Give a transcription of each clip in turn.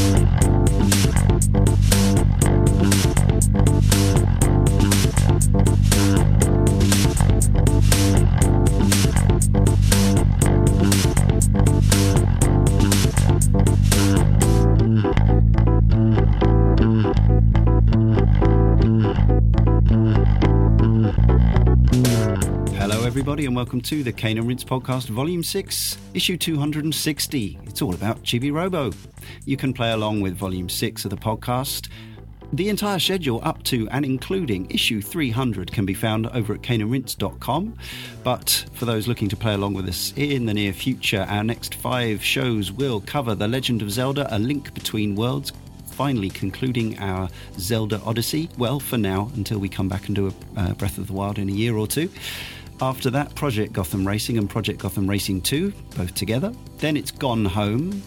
Thank you. Welcome to the Cane and Podcast, Volume 6, Issue 260. It's all about Chibi Robo. You can play along with Volume 6 of the podcast. The entire schedule up to and including issue 300 can be found over at caneandrinse.com. But for those looking to play along with us in the near future, our next five shows will cover The Legend of Zelda A Link Between Worlds, finally concluding our Zelda Odyssey. Well, for now, until we come back and do a uh, Breath of the Wild in a year or two. After that, Project Gotham Racing and Project Gotham Racing 2, both together. Then it's Gone Home.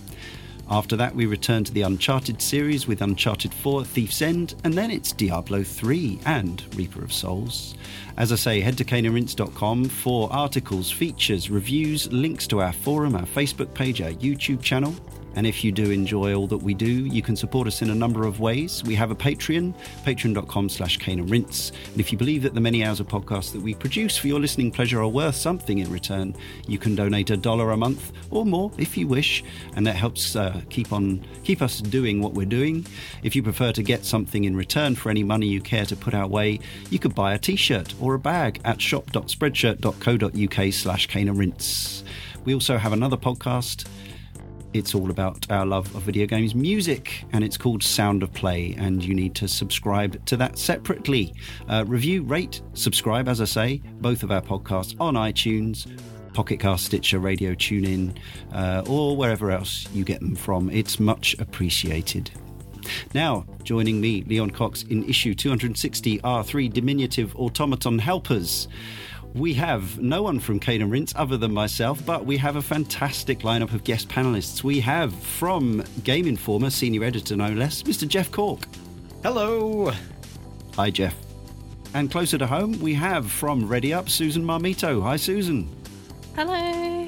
After that, we return to the Uncharted series with Uncharted 4, Thief's End, and then it's Diablo 3 and Reaper of Souls. As I say, head to caneandrinse.com for articles, features, reviews, links to our forum, our Facebook page, our YouTube channel, and if you do enjoy all that we do, you can support us in a number of ways. We have a Patreon, patreon.com slash cane and rinse. And if you believe that the many hours of podcasts that we produce for your listening pleasure are worth something in return, you can donate a dollar a month or more if you wish. And that helps uh, keep on keep us doing what we're doing. If you prefer to get something in return for any money you care to put our way, you could buy a t-shirt or a bag at shop.spreadshirt.co.uk slash cane and rinse. We also have another podcast it's all about our love of video games music, and it's called Sound of Play, and you need to subscribe to that separately. Uh, review, rate, subscribe, as I say, both of our podcasts on iTunes. Pocket Stitcher, Radio TuneIn, uh, or wherever else you get them from. It's much appreciated. Now, joining me, Leon Cox, in issue 260 are three diminutive automaton helpers. We have no one from Cane and Rinse other than myself, but we have a fantastic lineup of guest panelists. We have from Game Informer, senior editor no less, Mr. Jeff Cork. Hello. Hi, Jeff. And closer to home, we have from Ready Up, Susan Marmito. Hi, Susan. Hello.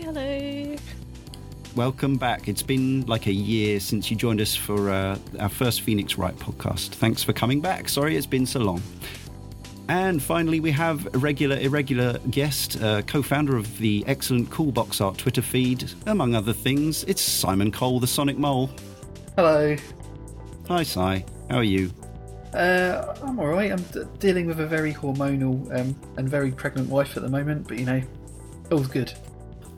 Hello. Welcome back. It's been like a year since you joined us for uh, our first Phoenix Wright podcast. Thanks for coming back. Sorry it's been so long. And finally, we have a regular, irregular guest, uh, co founder of the excellent Cool Box Art Twitter feed, among other things. It's Simon Cole, the Sonic Mole. Hello. Hi, Si. How are you? Uh, I'm alright. I'm d- dealing with a very hormonal um, and very pregnant wife at the moment, but you know, all's good.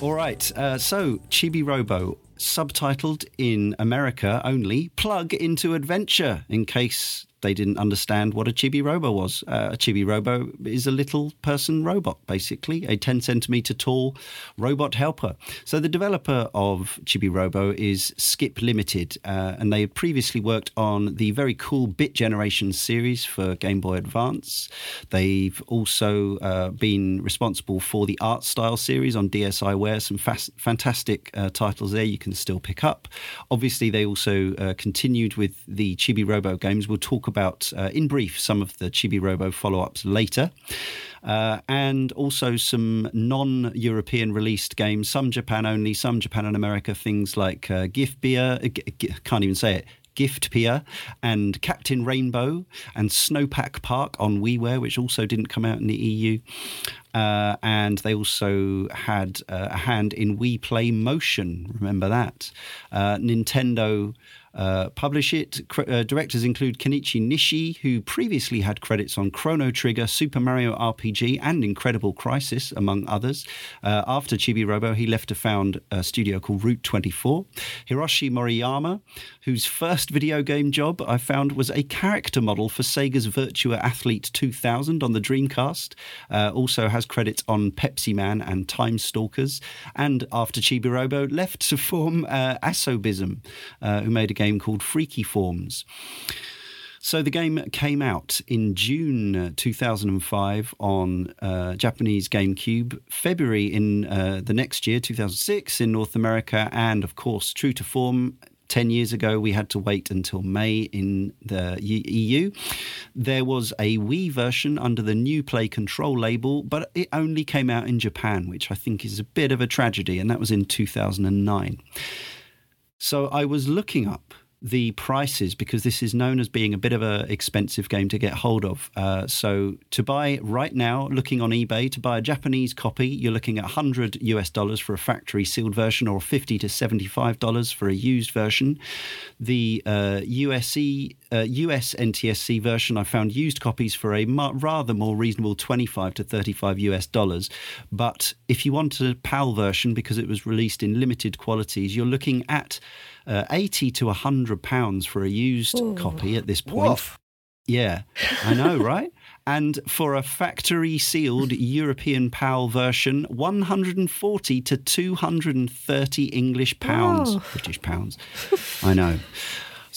All right. Uh, so, Chibi Robo, subtitled in America only, Plug into Adventure, in case they didn't understand what a chibi robo was. Uh, a chibi robo is a little person robot, basically, a 10 centimeter tall robot helper. So the developer of Chibi Robo is Skip Limited, uh, and they had previously worked on the very cool Bit Generation series for Game Boy Advance. They've also uh, been responsible for the Art Style series on DSiWare, some fantastic uh, titles there you can still pick up. Obviously, they also uh, continued with the Chibi Robo games. We'll talk about, uh, in brief, some of the Chibi Robo follow ups later. Uh, and also some non European released games, some Japan only, some Japan and America, things like uh, GIF Beer, uh, g- can't even say it, Gift Pier and Captain Rainbow and Snowpack Park on WiiWare, which also didn't come out in the EU. Uh, and they also had uh, a hand in Wii Play Motion. Remember that? Uh, Nintendo uh, publish it. Uh, directors include Kenichi Nishi, who previously had credits on Chrono Trigger, Super Mario RPG, and Incredible Crisis, among others. Uh, after Chibi Robo, he left to found a studio called Route 24. Hiroshi Moriyama, whose first video game job I found was a character model for Sega's Virtua Athlete 2000 on the Dreamcast. Uh, also has credits on Pepsi Man and Time Stalkers. And after Chibi Robo, left to form uh, Asobism, who made a game game called Freaky Forms. So the game came out in June 2005 on uh, Japanese GameCube, February in uh, the next year, 2006, in North America, and of course, true to form, 10 years ago, we had to wait until May in the EU. There was a Wii version under the new Play Control label, but it only came out in Japan, which I think is a bit of a tragedy, and that was in 2009. So I was looking up the prices because this is known as being a bit of an expensive game to get hold of. Uh, so to buy right now, looking on eBay to buy a Japanese copy, you're looking at 100 US dollars for a factory sealed version, or 50 to 75 dollars for a used version. The uh, uh, US NTSC version, I found used copies for a rather more reasonable 25 to 35 US dollars. But if you want a PAL version because it was released in limited qualities, you're looking at uh, 80 to 100 pounds for a used Ooh. copy at this point. Woof. Yeah, I know, right? And for a factory sealed European PAL version, 140 to 230 English pounds, oh. British pounds. I know.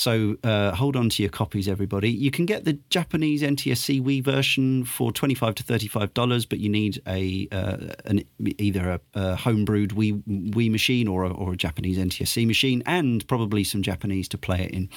So uh, hold on to your copies, everybody. You can get the Japanese NTSC Wii version for twenty-five to thirty-five dollars, but you need a uh, an, either a, a homebrewed Wii, Wii machine or a, or a Japanese NTSC machine, and probably some Japanese to play it in.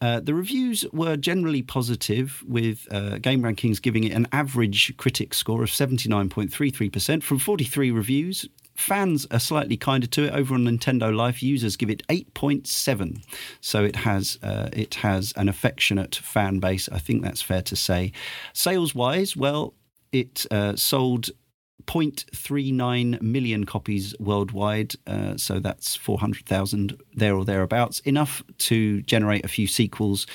Uh, the reviews were generally positive, with uh, Game Rankings giving it an average critic score of 79.33% from 43 reviews fans are slightly kinder to it. Over on Nintendo Life, users give it 8.7. So it has uh, it has an affectionate fan base. I think that's fair to say. Sales wise, well, it uh, sold 0.39 million copies worldwide, uh, so that's 400,000 there or thereabouts. Enough to generate a few sequels,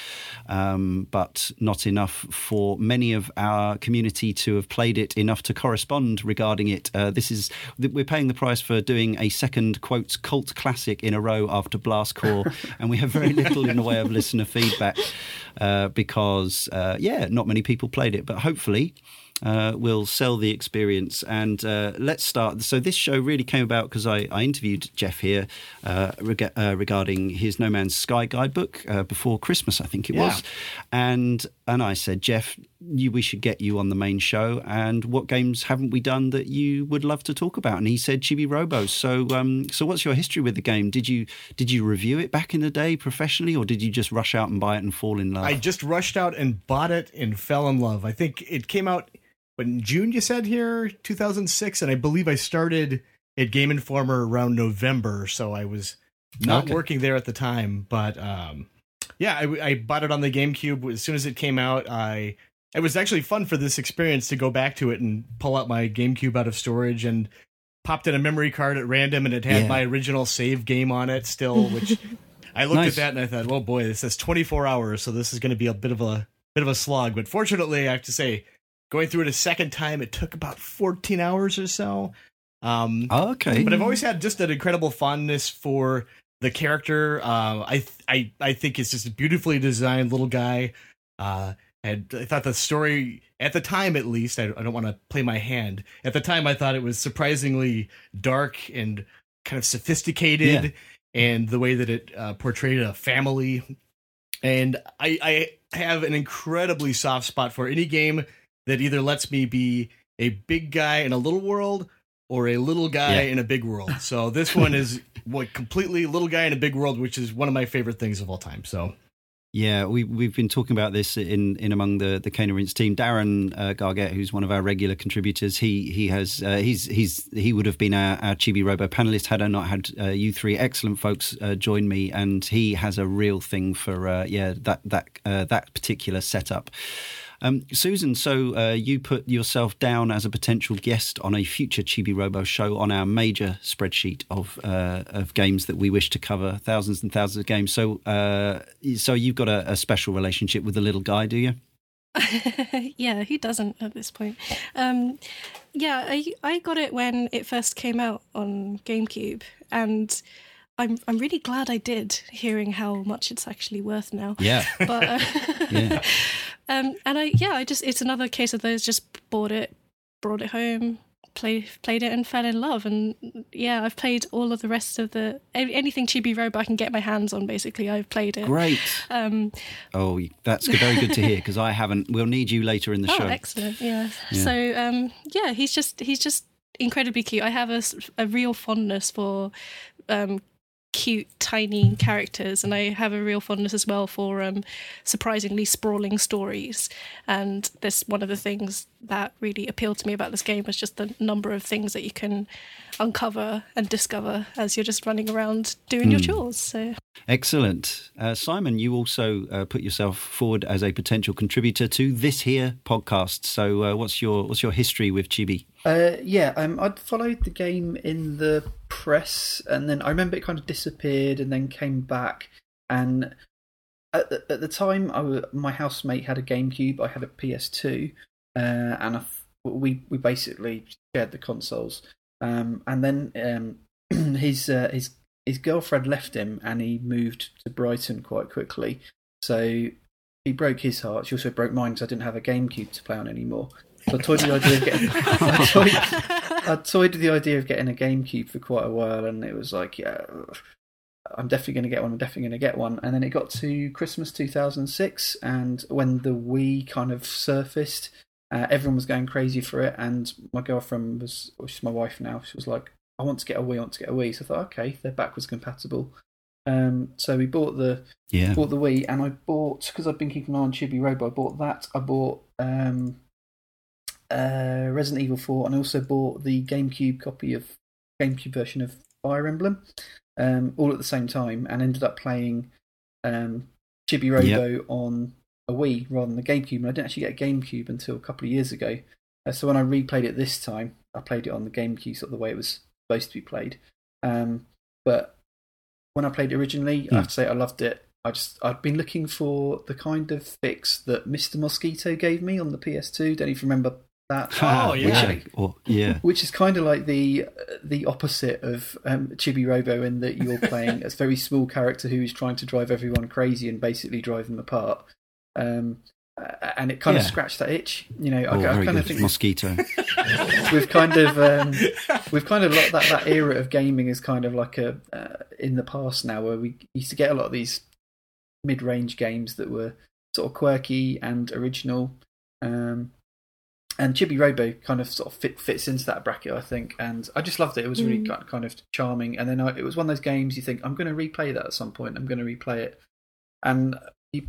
um, but not enough for many of our community to have played it enough to correspond regarding it. Uh, this is we're paying the price for doing a second quotes cult classic in a row after Blast Corps, and we have very little in the way of listener feedback uh, because uh, yeah, not many people played it, but hopefully uh, will sell the experience. And uh, let's start. So this show really came about because I, I, interviewed Jeff here uh, reg- uh, regarding his No Man's Sky guidebook uh, before Christmas, I think it yeah. was, and and I said, Jeff, you, we should get you on the main show. And what games haven't we done that you would love to talk about? And he said Chibi Robo. So um, so what's your history with the game? Did you did you review it back in the day professionally, or did you just rush out and buy it and fall in love? I just rushed out and bought it and fell in love. I think it came out but in June you said here 2006 and I believe I started at Game Informer around November so I was not okay. working there at the time but um, yeah I, I, bought it on the GameCube as soon as it came out I it was actually fun for this experience to go back to it and pull out my GameCube out of storage and popped in a memory card at random and it had yeah. my original save game on it still which I looked nice. at that and I thought, "Oh boy, this says 24 hours, so this is going to be a bit of a bit of a slog." But fortunately, I have to say, Going through it a second time, it took about 14 hours or so. Um, okay. But I've always had just an incredible fondness for the character. Uh, I I I think it's just a beautifully designed little guy. Uh, and I thought the story at the time, at least, I, I don't want to play my hand. At the time, I thought it was surprisingly dark and kind of sophisticated, yeah. and the way that it uh, portrayed a family. And I, I have an incredibly soft spot for any game that either lets me be a big guy in a little world or a little guy yeah. in a big world. So this one is what completely little guy in a big world, which is one of my favorite things of all time. So yeah, we we've been talking about this in, in among the the Cane Rinse team. Darren uh, Gargett, who's one of our regular contributors, he he has uh, he's he's he would have been our, our Chibi Robo panelist had I not had uh, you three excellent folks uh, join me, and he has a real thing for uh, yeah that that uh, that particular setup. Um, Susan, so uh, you put yourself down as a potential guest on a future Chibi Robo show on our major spreadsheet of uh, of games that we wish to cover, thousands and thousands of games. So, uh, so you've got a, a special relationship with the little guy, do you? yeah, who doesn't at this point? Um, yeah, I I got it when it first came out on GameCube, and I'm I'm really glad I did, hearing how much it's actually worth now. Yeah, but uh, yeah. Um, and I, yeah, I just, it's another case of those just bought it, brought it home, play, played it and fell in love. And yeah, I've played all of the rest of the, anything Chibi Robo I can get my hands on, basically, I've played it. Great. Um, oh, that's very good to hear because I haven't, we'll need you later in the oh, show. excellent. Yeah. yeah. So, um, yeah, he's just, he's just incredibly cute. I have a, a real fondness for um, cute, tiny characters, and I have a real fondness as well for um, surprisingly sprawling stories. And this one of the things that really appealed to me about this game was just the number of things that you can uncover and discover as you're just running around doing mm. your hmm. chores. So excellent, uh, Simon. You also uh, put yourself forward as a potential contributor to this here podcast. So, uh, what's your what's your history with Chibi? Uh, yeah, um, I'd followed the game in the press, and then I remember it kind of disappeared, and then came back. And at the, at the time, my housemate had a GameCube, I had a PS2, uh, and we we basically shared the consoles. Um, and then um, his uh, his his girlfriend left him, and he moved to Brighton quite quickly. So he broke his heart. She also broke mine because I didn't have a GameCube to play on anymore. So I toyed the idea of getting. I toyed, I toyed with the idea of getting a GameCube for quite a while, and it was like, yeah, I'm definitely going to get one. I'm definitely going to get one. And then it got to Christmas 2006, and when the Wii kind of surfaced, uh, everyone was going crazy for it. And my girlfriend was, she's my wife now. She was like, "I want to get a Wii. I want to get a Wii." So I thought, okay, they're backwards compatible. Um, so we bought the yeah. bought the Wii, and I bought because I've been keeping an eye on Chibi Robo. I bought that. I bought um, uh, Resident Evil 4, and I also bought the GameCube copy of GameCube version of Fire Emblem um, all at the same time, and ended up playing um, Chibi Robo yep. on a Wii rather than the GameCube. And I didn't actually get a GameCube until a couple of years ago. Uh, so when I replayed it this time, I played it on the GameCube, sort of the way it was supposed to be played. Um, but when I played it originally, I have to say I loved it. I just I'd been looking for the kind of fix that Mr. Mosquito gave me on the PS2. Don't even remember that. Oh yeah, which, or, yeah. Which is kind of like the the opposite of um, Chibi Robo in that you're playing a very small character who's trying to drive everyone crazy and basically drive them apart. Um, and it kind yeah. of scratched that itch, you know. Oh, I, I kind of think mosquito. we've kind of um, we've kind of looked that that era of gaming is kind of like a uh, in the past now, where we used to get a lot of these mid range games that were sort of quirky and original. Um, and Chibi Robo kind of sort of fit, fits into that bracket, I think. And I just loved it. It was really mm. kind of charming. And then I, it was one of those games you think, I'm going to replay that at some point. I'm going to replay it. And he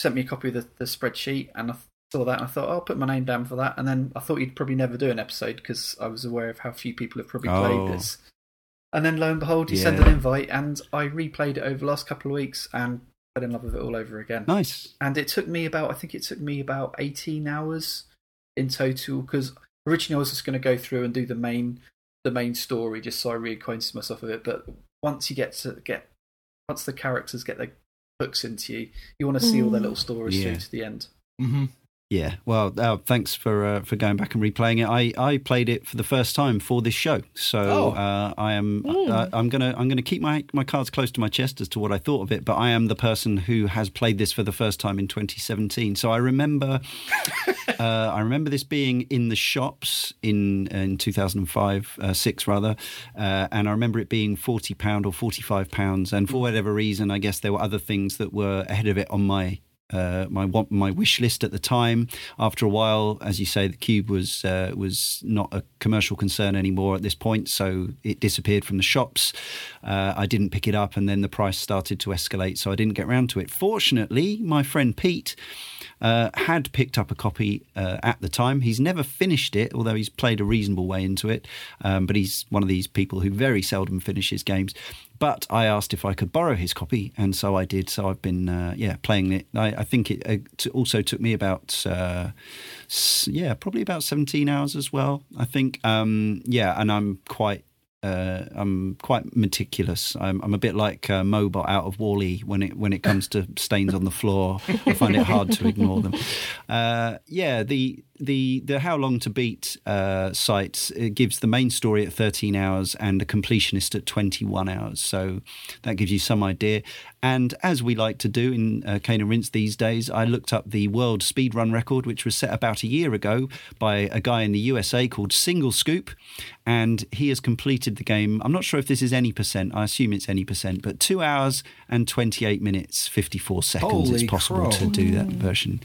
sent me a copy of the, the spreadsheet, and I saw that, and I thought, oh, I'll put my name down for that. And then I thought you'd probably never do an episode because I was aware of how few people have probably played oh. this. And then lo and behold, he yeah. sent an invite, and I replayed it over the last couple of weeks and fell in love with it all over again. Nice. And it took me about, I think it took me about 18 hours in total because originally I was just going to go through and do the main the main story just so I reacquainted myself with it. But once you get to get once the characters get their hooks into you, you want to see mm. all their little stories yeah. through to the end. Mm-hmm. Yeah, well, uh, thanks for uh, for going back and replaying it. I, I played it for the first time for this show, so oh. uh, I am uh, I'm gonna I'm gonna keep my, my cards close to my chest as to what I thought of it. But I am the person who has played this for the first time in 2017. So I remember uh, I remember this being in the shops in in 2005 uh, six rather, and I remember it being 40 pound or 45 pounds. And for whatever reason, I guess there were other things that were ahead of it on my uh, my my wish list at the time. After a while, as you say, the cube was uh, was not a commercial concern anymore at this point, so it disappeared from the shops. Uh, I didn't pick it up, and then the price started to escalate, so I didn't get around to it. Fortunately, my friend Pete uh, had picked up a copy uh, at the time. He's never finished it, although he's played a reasonable way into it. Um, but he's one of these people who very seldom finishes games. But I asked if I could borrow his copy, and so I did. So I've been, uh, yeah, playing it. I, I think it uh, also took me about, uh, yeah, probably about 17 hours as well. I think, um, yeah, and I'm quite uh, I'm quite meticulous. I'm, I'm a bit like uh, Mobot out of WALL-E when it when it comes to stains on the floor. I find it hard to ignore them. Uh, yeah, the the the How Long to Beat uh, site it gives the main story at 13 hours and the completionist at 21 hours. So that gives you some idea. And as we like to do in uh, Cane and Rinse these days, I looked up the world speedrun record, which was set about a year ago by a guy in the USA called Single Scoop, and he has completed the game. I'm not sure if this is any percent. I assume it's any percent, but two hours and 28 minutes 54 seconds. Holy it's possible crow. to do that version.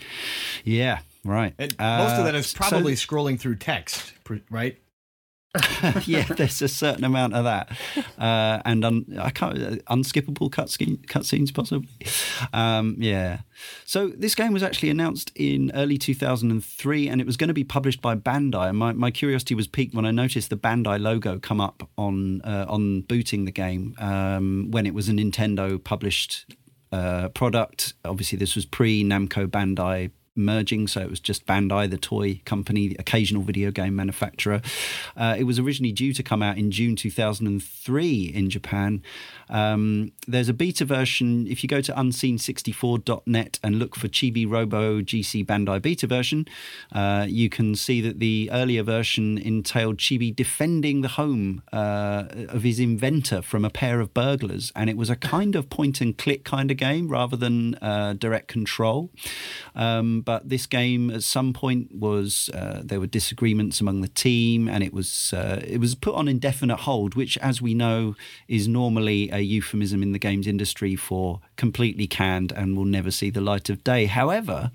Yeah. Right. And most of that is uh, probably so, scrolling through text, right? yeah, there's a certain amount of that, uh, and un, I can't uh, unskippable cutscene cutscenes possibly. Um, yeah, so this game was actually announced in early 2003, and it was going to be published by Bandai. And my, my curiosity was piqued when I noticed the Bandai logo come up on uh, on booting the game um, when it was a Nintendo published uh, product. Obviously, this was pre Namco Bandai merging, so it was just Bandai, the toy company, the occasional video game manufacturer. Uh, it was originally due to come out in June 2003 in Japan. Um, there's a beta version. If you go to unseen64.net and look for Chibi Robo GC Bandai beta version, uh, you can see that the earlier version entailed Chibi defending the home uh, of his inventor from a pair of burglars, and it was a kind of point and click kind of game rather than uh, direct control. Um, but this game, at some point, was uh, there were disagreements among the team, and it was uh, it was put on indefinite hold, which, as we know, is normally a euphemism in the games industry for completely canned and will never see the light of day. However.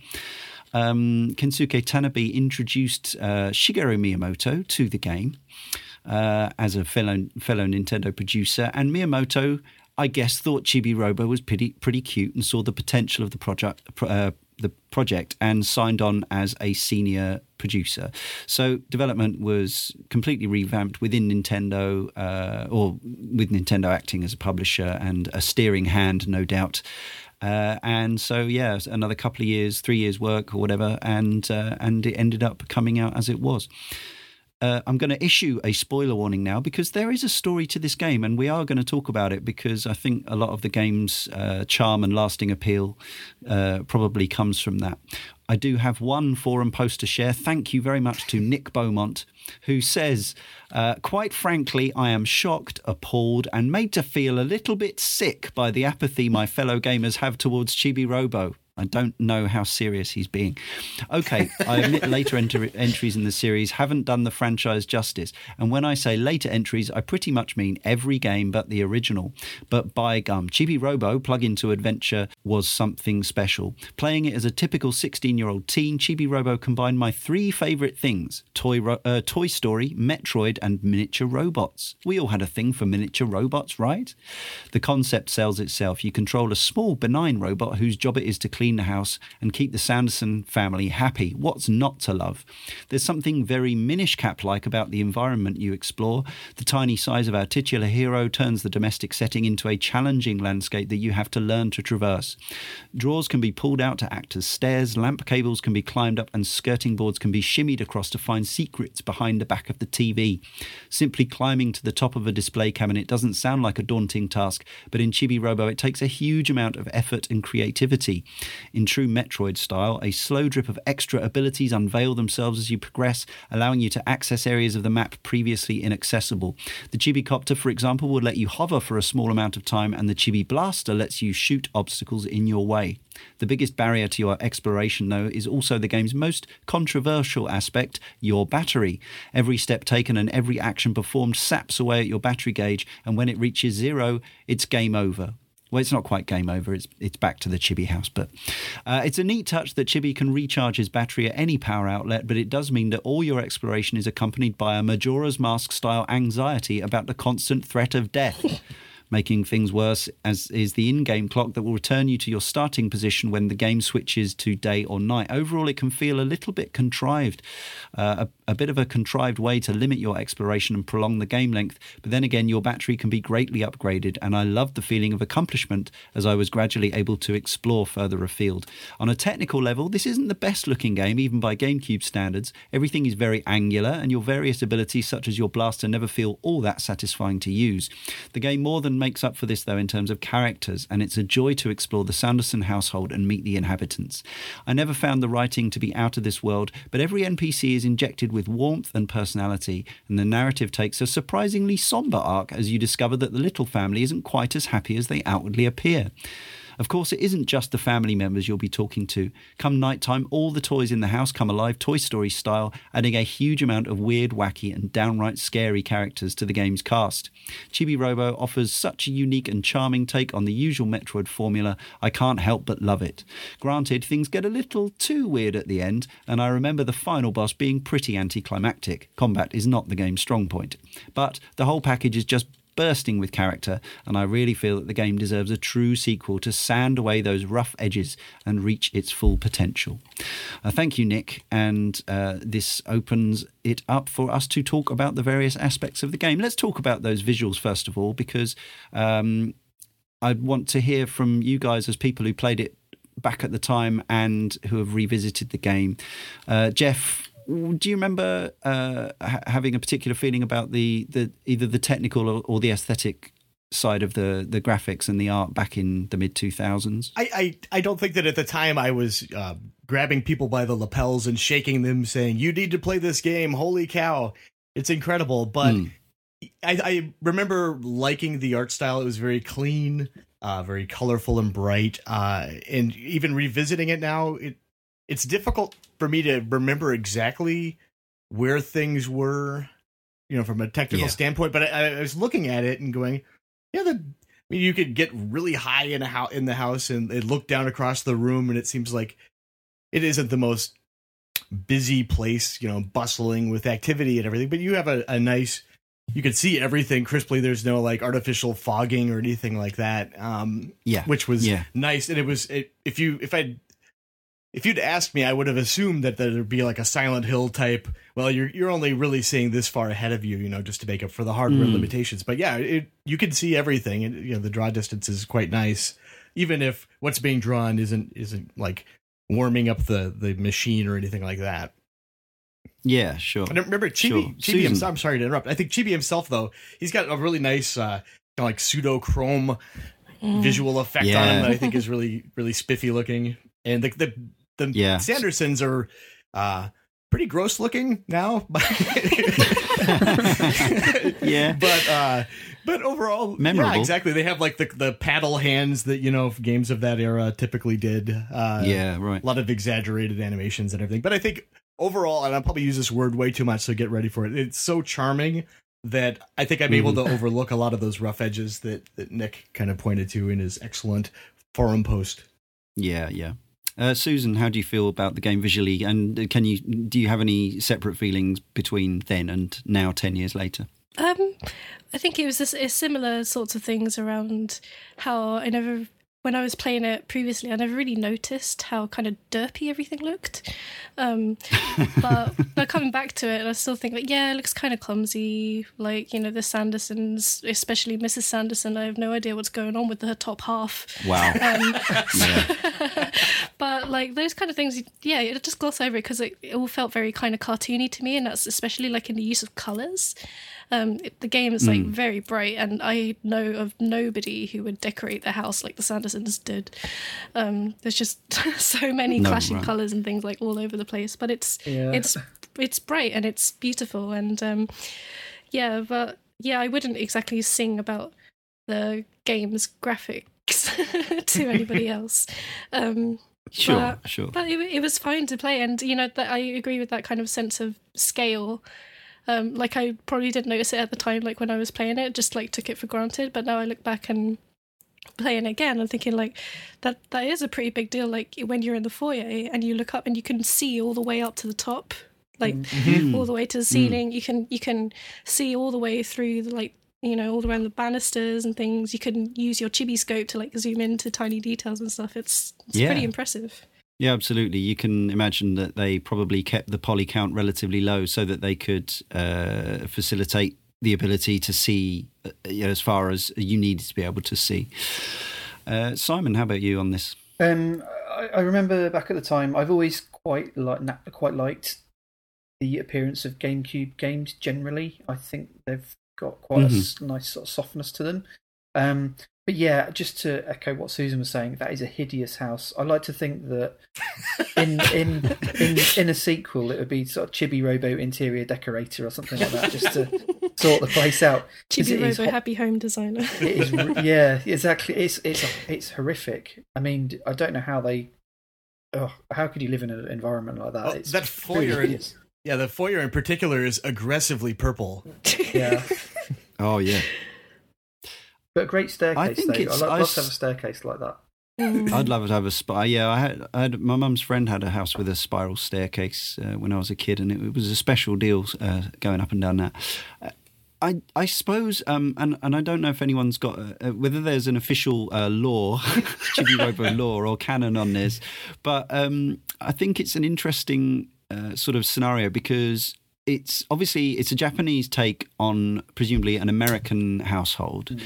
Um, Kensuke Tanabe introduced uh, Shigeru Miyamoto to the game uh, as a fellow fellow Nintendo producer, and Miyamoto I guess, thought Chibi Robo was pretty pretty cute and saw the potential of the project uh, the project and signed on as a senior producer. So development was completely revamped within Nintendo, uh, or with Nintendo acting as a publisher and a steering hand, no doubt. Uh, and so, yeah, another couple of years, three years' work or whatever, and uh, and it ended up coming out as it was uh, I'm going to issue a spoiler warning now because there is a story to this game, and we are going to talk about it because I think a lot of the game's uh, charm and lasting appeal uh, probably comes from that. I do have one forum post to share. Thank you very much to Nick Beaumont, who says, uh, Quite frankly, I am shocked, appalled, and made to feel a little bit sick by the apathy my fellow gamers have towards Chibi Robo. I don't know how serious he's being. Okay, I admit later enter- entries in the series haven't done the franchise justice. And when I say later entries, I pretty much mean every game but the original. But by gum, Chibi Robo Plug into Adventure was something special. Playing it as a typical 16 year old teen, Chibi Robo combined my three favourite things Toy, Ro- uh, Toy Story, Metroid, and miniature robots. We all had a thing for miniature robots, right? The concept sells itself. You control a small, benign robot whose job it is to clean clean the house, and keep the Sanderson family happy. What's not to love? There's something very Minish Cap like about the environment you explore. The tiny size of our titular hero turns the domestic setting into a challenging landscape that you have to learn to traverse. Drawers can be pulled out to act as stairs, lamp cables can be climbed up, and skirting boards can be shimmied across to find secrets behind the back of the TV. Simply climbing to the top of a display cabinet doesn't sound like a daunting task, but in Chibi Robo it takes a huge amount of effort and creativity. In true Metroid style, a slow drip of extra abilities unveil themselves as you progress, allowing you to access areas of the map previously inaccessible. The Chibi Copter, for example, will let you hover for a small amount of time, and the Chibi Blaster lets you shoot obstacles in your way. The biggest barrier to your exploration, though, is also the game's most controversial aspect your battery. Every step taken and every action performed saps away at your battery gauge, and when it reaches zero, it's game over. Well, it's not quite game over. It's it's back to the Chibi house, but uh, it's a neat touch that Chibi can recharge his battery at any power outlet. But it does mean that all your exploration is accompanied by a Majora's Mask style anxiety about the constant threat of death. Making things worse as is the in-game clock that will return you to your starting position when the game switches to day or night. Overall, it can feel a little bit contrived, uh, a, a bit of a contrived way to limit your exploration and prolong the game length. But then again, your battery can be greatly upgraded, and I loved the feeling of accomplishment as I was gradually able to explore further afield. On a technical level, this isn't the best looking game, even by GameCube standards. Everything is very angular, and your various abilities, such as your blaster, never feel all that satisfying to use. The game more than makes up for this, though, in terms of characters, and it's a joy to explore the Sanderson household and meet the inhabitants. I never found the writing to be out of this world, but every NPC is injected with warmth and personality, and the narrative takes a surprisingly somber arc as you discover that the little family isn't quite as happy as they outwardly appear. Of course, it isn't just the family members you'll be talking to. Come nighttime, all the toys in the house come alive Toy Story style, adding a huge amount of weird, wacky, and downright scary characters to the game's cast. Chibi Robo offers such a unique and charming take on the usual Metroid formula, I can't help but love it. Granted, things get a little too weird at the end, and I remember the final boss being pretty anticlimactic. Combat is not the game's strong point. But the whole package is just bursting with character, and I really feel that the game deserves a true sequel to sand away those rough edges and reach its full potential. Uh, thank you, Nick, and uh, this opens it up for us to talk about the various aspects of the game. Let's talk about those visuals first of all, because um, I want to hear from you guys as people who played it back at the time and who have revisited the game. Uh, Jeff, do you remember uh, ha- having a particular feeling about the, the either the technical or, or, the aesthetic side of the the graphics and the art back in the mid 2000s? I, I, I don't think that at the time I was uh, grabbing people by the lapels and shaking them, saying, "You need to play this game! Holy cow, it's incredible!" But mm. I, I remember liking the art style. It was very clean, uh, very colorful and bright. Uh, and even revisiting it now, it it's difficult for me to remember exactly where things were, you know, from a technical yeah. standpoint. But I, I, was looking at it and going, yeah, the. I mean, you could get really high in a house in the house and, and look down across the room, and it seems like it isn't the most busy place, you know, bustling with activity and everything. But you have a, a nice you can see everything crisply. There's no like artificial fogging or anything like that. Um, yeah, which was yeah. nice. And it was it, if you if I if you'd asked me, I would have assumed that there'd be like a Silent Hill type. Well, you're you're only really seeing this far ahead of you, you know, just to make up for the hardware mm. limitations. But yeah, it, you can see everything, and you know the draw distance is quite nice, even if what's being drawn isn't isn't like warming up the the machine or anything like that. Yeah, sure. I remember Chibi. Sure. Chibi himself, I'm sorry to interrupt. I think Chibi himself, though, he's got a really nice uh, kind of like pseudo chrome mm. visual effect yeah. on him that I think is really really spiffy looking. And the the, the yeah. Sandersons are uh, pretty gross looking now. yeah, but uh, but overall, memorable. Yeah, exactly. They have like the the paddle hands that you know games of that era typically did. Uh, yeah, right. A lot of exaggerated animations and everything. But I think overall, and I'll probably use this word way too much, so get ready for it. It's so charming that I think I'm able to mm-hmm. overlook a lot of those rough edges that, that Nick kind of pointed to in his excellent forum post. Yeah, yeah. Uh, Susan, how do you feel about the game visually? And can you do you have any separate feelings between then and now, ten years later? Um, I think it was a, a similar sorts of things around how I never when I was playing it previously, I never really noticed how kind of derpy everything looked. Um, but now coming back to it, I still think like, yeah, it looks kind of clumsy. Like you know, the Sandersons, especially Mrs. Sanderson, I have no idea what's going on with her top half. Wow. Um, but like those kind of things, yeah, it just gloss over it because it, it all felt very kind of cartoony to me, and that's especially like in the use of colors. Um, it, the game is like mm. very bright, and I know of nobody who would decorate their house like the Sandersons did. Um, there's just so many no, clashing right. colors and things like all over the place, but it's yeah. it's it's bright and it's beautiful, and um, yeah, but yeah, I wouldn't exactly sing about the game's graphics to anybody else. Um, sure, but, sure. But it, it, was fine to play, and you know that I agree with that kind of sense of scale um, like I probably didn't notice it at the time, like when I was playing it, just like took it for granted. But now I look back and playing again, I'm thinking like that that is a pretty big deal. Like when you're in the foyer and you look up and you can see all the way up to the top, like mm-hmm. all the way to the ceiling. Mm. You can you can see all the way through the like you know all around the banisters and things. You can use your chibi scope to like zoom into tiny details and stuff. It's it's yeah. pretty impressive. Yeah, absolutely. You can imagine that they probably kept the poly count relatively low so that they could uh, facilitate the ability to see uh, you know, as far as you needed to be able to see. Uh, Simon, how about you on this? Um, I, I, remember back at the time, I've always quite like quite liked the appearance of GameCube games. Generally, I think they've got quite mm-hmm. a nice sort of softness to them. Um, but yeah, just to echo what Susan was saying, that is a hideous house. I like to think that in in in in a sequel, it would be sort of Chibi Robo interior decorator or something like that, just to sort the place out. Chibi Robo ho- Happy Home Designer. it is, yeah, exactly. It's it's it's horrific. I mean, I don't know how they. Oh, how could you live in an environment like that? Oh, it's that foyer in- Yeah, the foyer in particular is aggressively purple. Yeah, Oh yeah. But a great staircase. I think though. it's- I'd I love to have s- a staircase like that. Mm. I'd love to have a spy. Yeah, I had, I had my mum's friend had a house with a spiral staircase uh, when I was a kid, and it, it was a special deal uh, going up and down that. Uh, I I suppose, um, and and I don't know if anyone's got uh, whether there's an official uh, law, Chibi Robo law or canon on this, but um, I think it's an interesting uh, sort of scenario because it's obviously it's a Japanese take on presumably an American household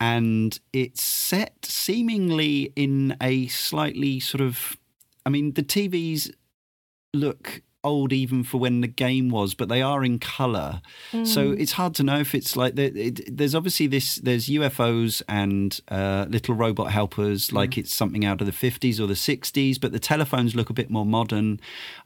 and it's set seemingly in a slightly sort of I mean the TVs look old even for when the game was but they are in color so it's hard to know if it's like it, there's obviously this there's UFOs and uh, little robot helpers like it's something out of the 50s or the 60s but the telephones look a bit more modern.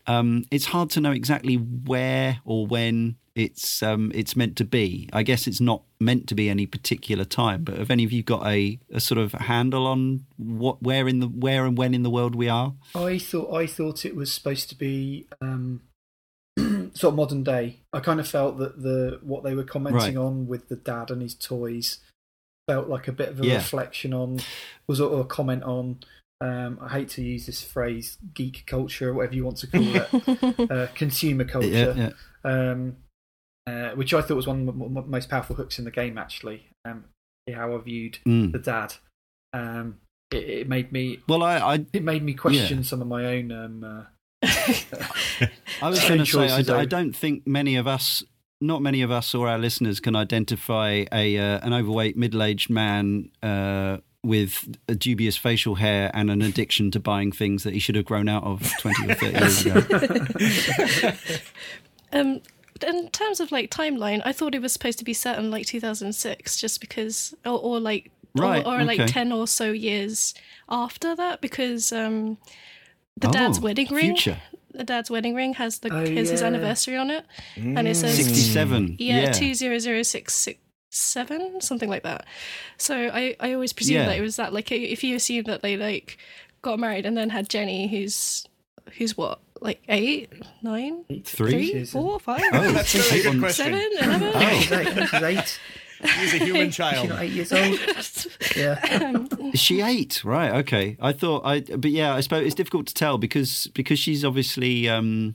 Um, it's hard to know exactly where or when it's um, it's meant to be. I guess it's not meant to be any particular time. But have any of you got a, a sort of handle on what where in the where and when in the world we are? I thought I thought it was supposed to be um, sort of modern day. I kind of felt that the what they were commenting Right. on with the dad and his toys felt like a bit of a Yeah. reflection on was a, a comment on. Um, I hate to use this phrase, geek culture, whatever you want to call it, uh, consumer culture. Yeah, yeah. um, uh, which I thought was one of the m- m- most powerful hooks in the game. Actually, um, how I viewed Mm. the dad. Um, it, it made me Well, I I, it made me question some of my own. Um, uh, I was going to say I, choices, d- I though. don't think many of us. Not many of us or our listeners can identify a uh, an overweight middle aged man uh, with a dubious facial hair and an addiction to buying things that he should have grown out of twenty or thirty years ago. Um, in terms of like timeline, I thought it was supposed to be set in like 2006, just because, or, or like, Right, or, or like 10 or so years after that, because um, the dad's Oh, wedding ring, Future the dad's wedding ring has the Oh, has his yeah. anniversary on it, and it says sixty seven. yeah, two zero zero six six seven, something like that. So I I always presumed Yeah. that it was that. Like if you assume that they like got married and then had Jenny, who's who's what like eight, nine, Three? three, She's- four, five, Oh, That's a eight good question. seven, eleven. Oh, she's eight. She's eight. He's a human child. She's not eight years old. Yeah. Is she eight? Right. Okay. I thought I, but yeah, I suppose it's difficult to tell because because she's obviously um,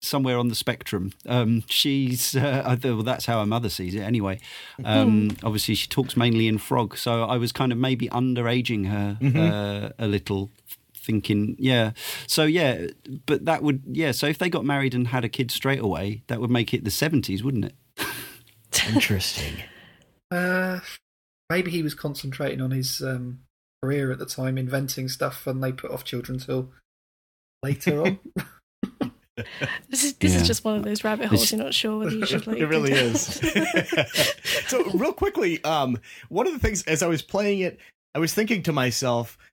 somewhere on the spectrum. Um, she's uh, I thought, well, that's how her mother sees it anyway. Um, obviously, she talks mainly in frog, so I was kind of maybe underaging her uh, a little. Thinking, yeah. So, yeah, but that would, yeah. So, if they got married and had a kid straight away, that would make it the 70s, wouldn't it? Interesting. Uh, maybe he was concentrating on his um, career at the time, inventing stuff, and they put off children till later on. This is this Yeah. is just one of those rabbit holes. It's- You're not sure whether you should like. it really is. so, real quickly, um, one of the things as I was playing it, I was thinking to myself, d-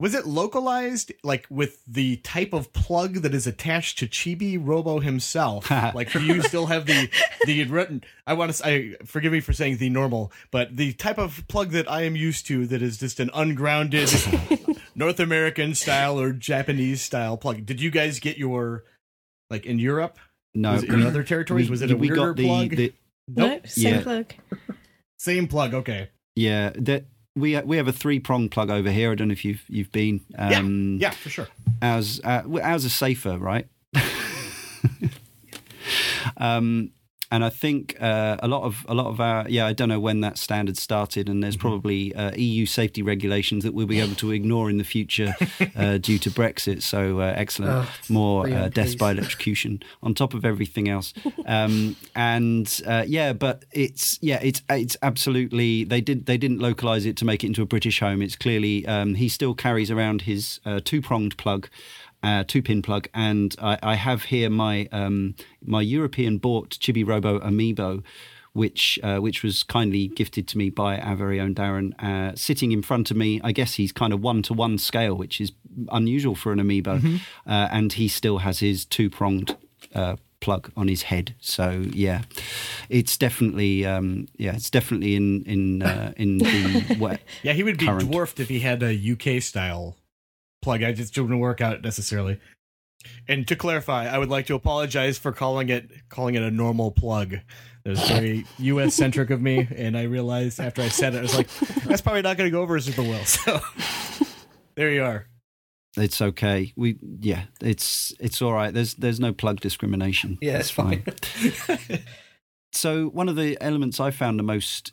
was it localized like with the type of plug that is attached to Chibi Robo himself? like, do you still have the the written? I want to. I forgive me for saying the normal, but the type of plug that I am used to that is just an ungrounded North American style or Japanese style plug. Did you guys get your like in Europe? No. Was it in other territories? Was it a we weirder got the, plug? the No, same Yeah. plug. Same plug. Okay. Yeah, that we we have a three prong plug over here. I don't know if you've you've been. Um, Yeah, for sure. Ours uh, ours are safer, right? um, and I think uh, a lot of a lot of our yeah I don't know when that standard started, and there's probably uh, EU safety regulations that we'll be able to ignore in the future uh, due to Brexit. So uh, excellent, Oh, more the uh, deaths by electrocution on top of everything else. Um, and uh, yeah, but it's yeah it's it's absolutely they did they didn't localize it to make it into a British home. It's clearly um, he still carries around his uh, two pronged plug uh, two pin plug, and I, I have here my um, my European bought Chibi Robo Amiibo, which uh, which was kindly gifted to me by our very own Darren, uh, sitting in front of me. I guess he's kind of one to one scale, which is unusual for an Amiibo, uh, and he still has his two pronged. Uh, plug on his head. So yeah, it's definitely um, yeah, it's definitely in in uh, in the what, Yeah, he would be Current. dwarfed if he had a UK style plug. I just wouldn't work out necessarily. And to clarify, I would like to apologize for calling it calling it a normal plug. That was very US centric of me, and I realized after I said it, I was like, that's probably not going to go over super well. So there you are. it's okay. We yeah, it's it's all right. There's there's no plug discrimination. Yeah, it's fine. so one of the elements I found the most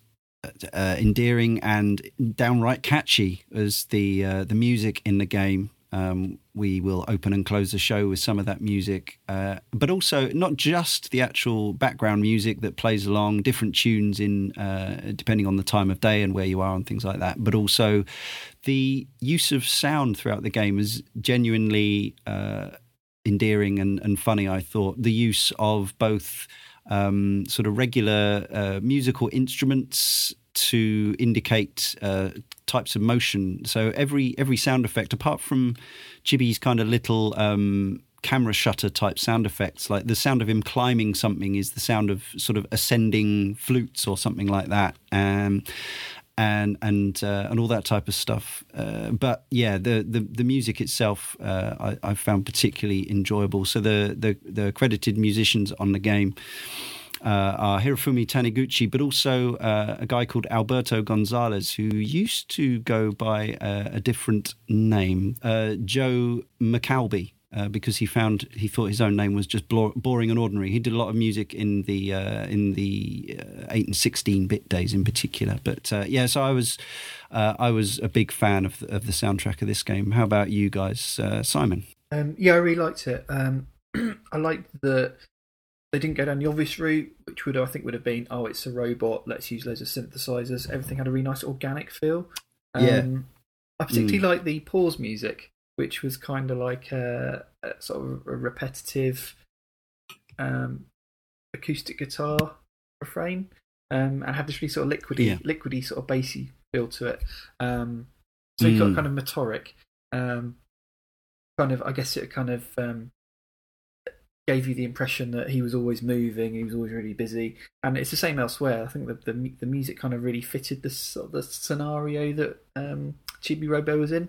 uh, endearing and downright catchy as the uh, the music in the game. Um, we will open and close the show with some of that music, uh, but also not just the actual background music that plays along, different tunes in uh, depending on the time of day and where you are and things like that, but also the use of sound throughout the game is genuinely uh, endearing and, and funny. I thought the use of both um, sort of regular uh, musical instruments to indicate uh, types of motion. So every every sound effect, apart from Chibi's kind of little um, camera shutter type sound effects, like the sound of him climbing something is the sound of sort of ascending flutes or something like that. Um, and and uh, and all that type of stuff. Uh, but yeah, the the, the music itself uh, I, I found particularly enjoyable. So the, the the credited musicians on the game. Uh, are Hirofumi Taniguchi, but also uh, a guy called Alberto Gonzalez, who used to go by uh, a different name, Joe McAlby. Uh, because he found he thought his own name was just boring and ordinary. He did a lot of music in the uh, in the uh, eight and sixteen bit days in particular. But uh, yeah, so I was uh, I was a big fan of the, of the soundtrack of this game. How about you guys, uh, Simon? Um, yeah, I really liked it. Um, I liked that they didn't go down the obvious route, which would I think would have been, oh, it's a robot. Let's use loads of synthesizers. Everything had a really nice organic feel. Um, Yeah. I particularly like the pause music, which was kind of like a, a sort of a repetitive um, acoustic guitar refrain, um, and had this really sort of liquidy, Yeah. liquidy sort of bassy feel to it. Um, so you got Mm. kind of metoric. Um, kind of, I guess it kind of um, gave you the impression that he was always moving, he was always really busy, and it's the same elsewhere. I think the the, the music kind of really fitted the sort of the scenario that um, Chibi Robo was in.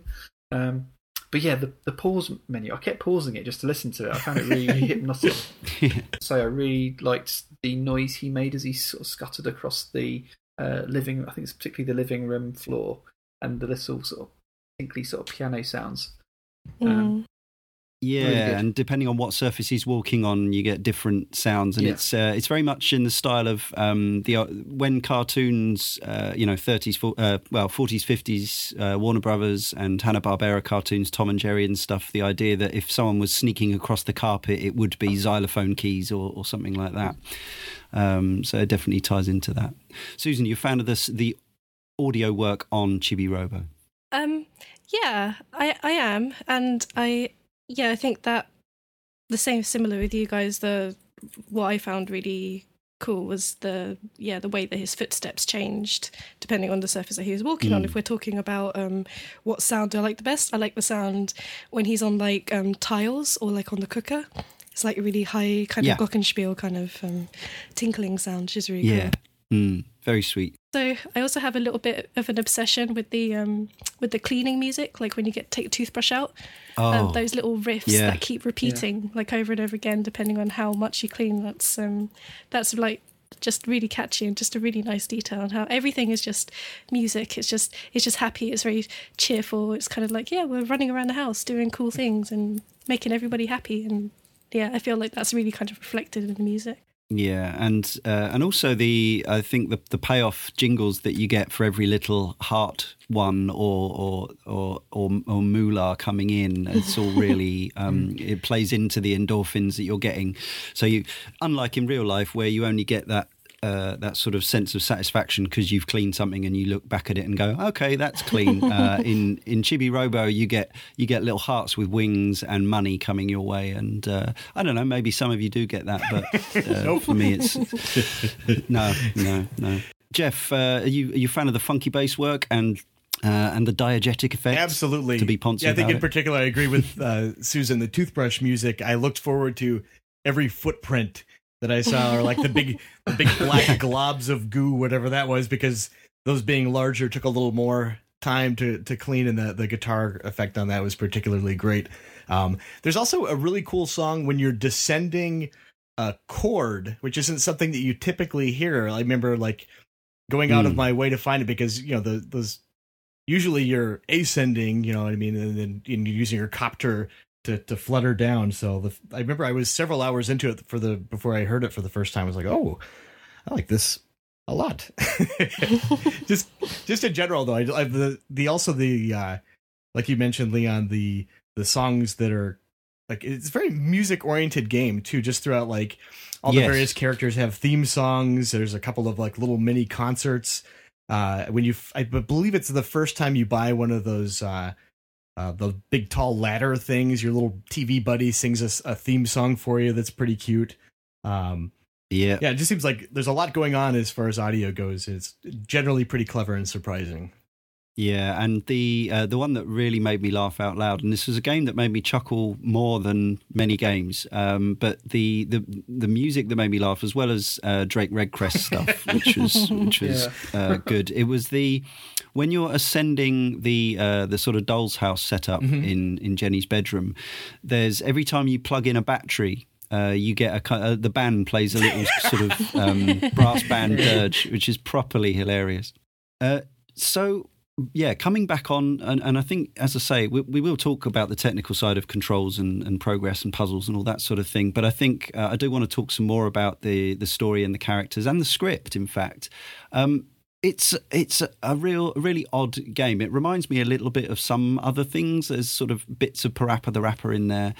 Um, but yeah, the the pause menu, I kept pausing it just to listen to it. I found it really hypnotic. So I really liked the noise he made as he sort of scuttered across the uh, living. I think it's particularly the living room floor and the little sort of tinkly sort of piano sounds. Um, Mm. Yeah, Really and depending on what surface he's walking on, you get different sounds, and Yeah. it's uh, it's very much in the style of um, the uh, when cartoons, uh, you know, thirties, uh, well, forties, fifties, uh, Warner Brothers and Hanna Barbera cartoons, Tom and Jerry and stuff. The idea that if someone was sneaking across the carpet, it would be xylophone keys or, or something like that. Um, so it definitely ties into that. Susan, you found this the audio work on Chibi Robo. Um, yeah, I I am, and I yeah I think that the same similar with you guys. The what I found really cool was the yeah the way that his footsteps changed depending on the surface that he was walking on. Mm. If we're talking about um what sound do I like the best, I like the sound when he's on like um tiles or like on the cooker. It's like a really high kind Yeah. of glockenspiel kind of um, tinkling sound, which is really Yeah, cool. Mm, very sweet. So I also have a little bit of an obsession with the um with the cleaning music, like when you get take a toothbrush out, Oh, um, those little riffs yeah. that keep repeating like over and over again, depending on how much you clean. That's um that's like just really catchy and just a really nice detail and how everything is just music. It's just it's just happy. It's very cheerful. It's kind of like yeah, we're running around the house doing cool things and making everybody happy and yeah, I feel like that's really kind of reflected in the music. Yeah, and uh, and also the I think the the payoff jingles that you get for every little heart one or or or or, or moolah coming in, it's all really um, it plays into the endorphins that you're getting. So you, unlike in real life where you only get that. Uh, that sort of sense of satisfaction because you've cleaned something and you look back at it and go, okay, that's clean. uh, in in Chibi Robo, you get you get little hearts with wings and money coming your way, and uh, I don't know, maybe some of you do get that, but uh, for me, it's no, no, no. Jeff, uh, are you are you a fan of the funky bass work and uh, and the diegetic effect. Absolutely. To be poncy Yeah, I think in it. particular, I agree with uh, Susan. The toothbrush music, I looked forward to every footprint that I saw, or like the big, the big black globs of goo, whatever that was, because those being larger took a little more time to to clean, and the the guitar effect on that was particularly great. Um, there's also a really cool song when you're descending a cord, which isn't something that you typically hear. I remember like going out mm. of hmm. my way to find it because you know the those usually you're ascending, you know what I mean, and then you're using your copter to to flutter down. So the I remember I was several hours into it for the before I heard it for the first time. I was like, oh, I like this a lot. just just in general though, I, I the the also the uh, like you mentioned, Leon, the the songs that are like it's a very music oriented game too. Just throughout like all the yes. various characters have theme songs. There's a couple of like little mini concerts. Uh, when you, I believe it's the first time you buy one of those uh, uh, the big tall ladder things. Your little TV buddy sings a, a theme song for you that's pretty cute. Um, yeah, yeah. It just seems like there's a lot going on as far as audio goes. It's generally pretty clever and surprising. Yeah, and the uh, the one that really made me laugh out loud, and this was a game that made me chuckle more than many games. Um, but the, the the music that made me laugh, as well as uh, Drake Redcrest stuff, which was which was yeah. uh, good. It was the when you're ascending the uh, the sort of doll's house setup mm-hmm. in in Jenny's bedroom. There's every time you plug in a battery, uh, you get a uh, the band plays a little sort of um, brass band dirge, which is properly hilarious. Uh, so yeah, coming back on, and, and I think, as I say, we, we, will talk about the technical side of controls and, and progress and puzzles and all that sort of thing. But I think uh, I do want to talk some more about the the story and the characters and the script. In fact, um, it's it's a, real really odd game. It reminds me a little bit of some other things. There's sort of bits of Parappa the Rapper in there,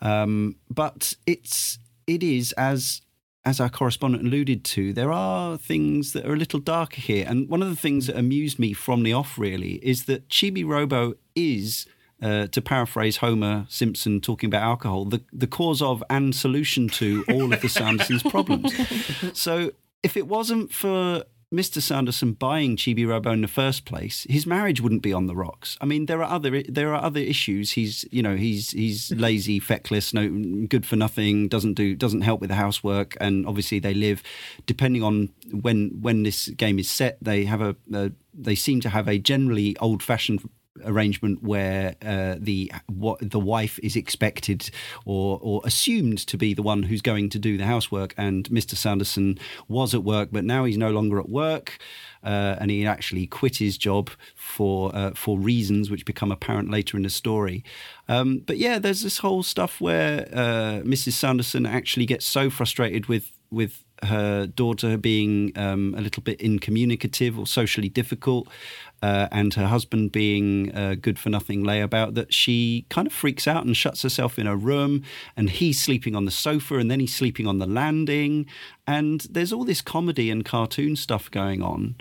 um, but it's it is as as our correspondent alluded to, there are things that are a little darker here. And one of the things that amused me from the off, really, is that Chibi Robo is, uh, to paraphrase Homer Simpson talking about alcohol, the, the cause of and solution to all of the Sandersons' problems. So if it wasn't for Mr. Sanderson buying Chibi Robo in the first place, his marriage wouldn't be on the rocks. I mean, there are other there are other issues. He's you know he's he's lazy, feckless, no good for nothing. Doesn't do doesn't help with the housework, and obviously they live. Depending on when when this game is set, they have a, a they seem to have a generally old fashioned arrangement where uh, the what the wife is expected or or assumed to be the one who's going to do the housework, and Mr. Sanderson was at work, but now he's no longer at work. Uh, and he actually quit his job for uh, for reasons which become apparent later in the story. Um, but yeah, there's this whole stuff where uh, Mrs. Sanderson actually gets so frustrated with with her daughter being um, a little bit incommunicative or socially difficult, uh, and her husband being a good for nothing layabout, that she kind of freaks out and shuts herself in a room, and he's sleeping on the sofa, and then he's sleeping on the landing. And there's all this comedy and cartoon stuff going on.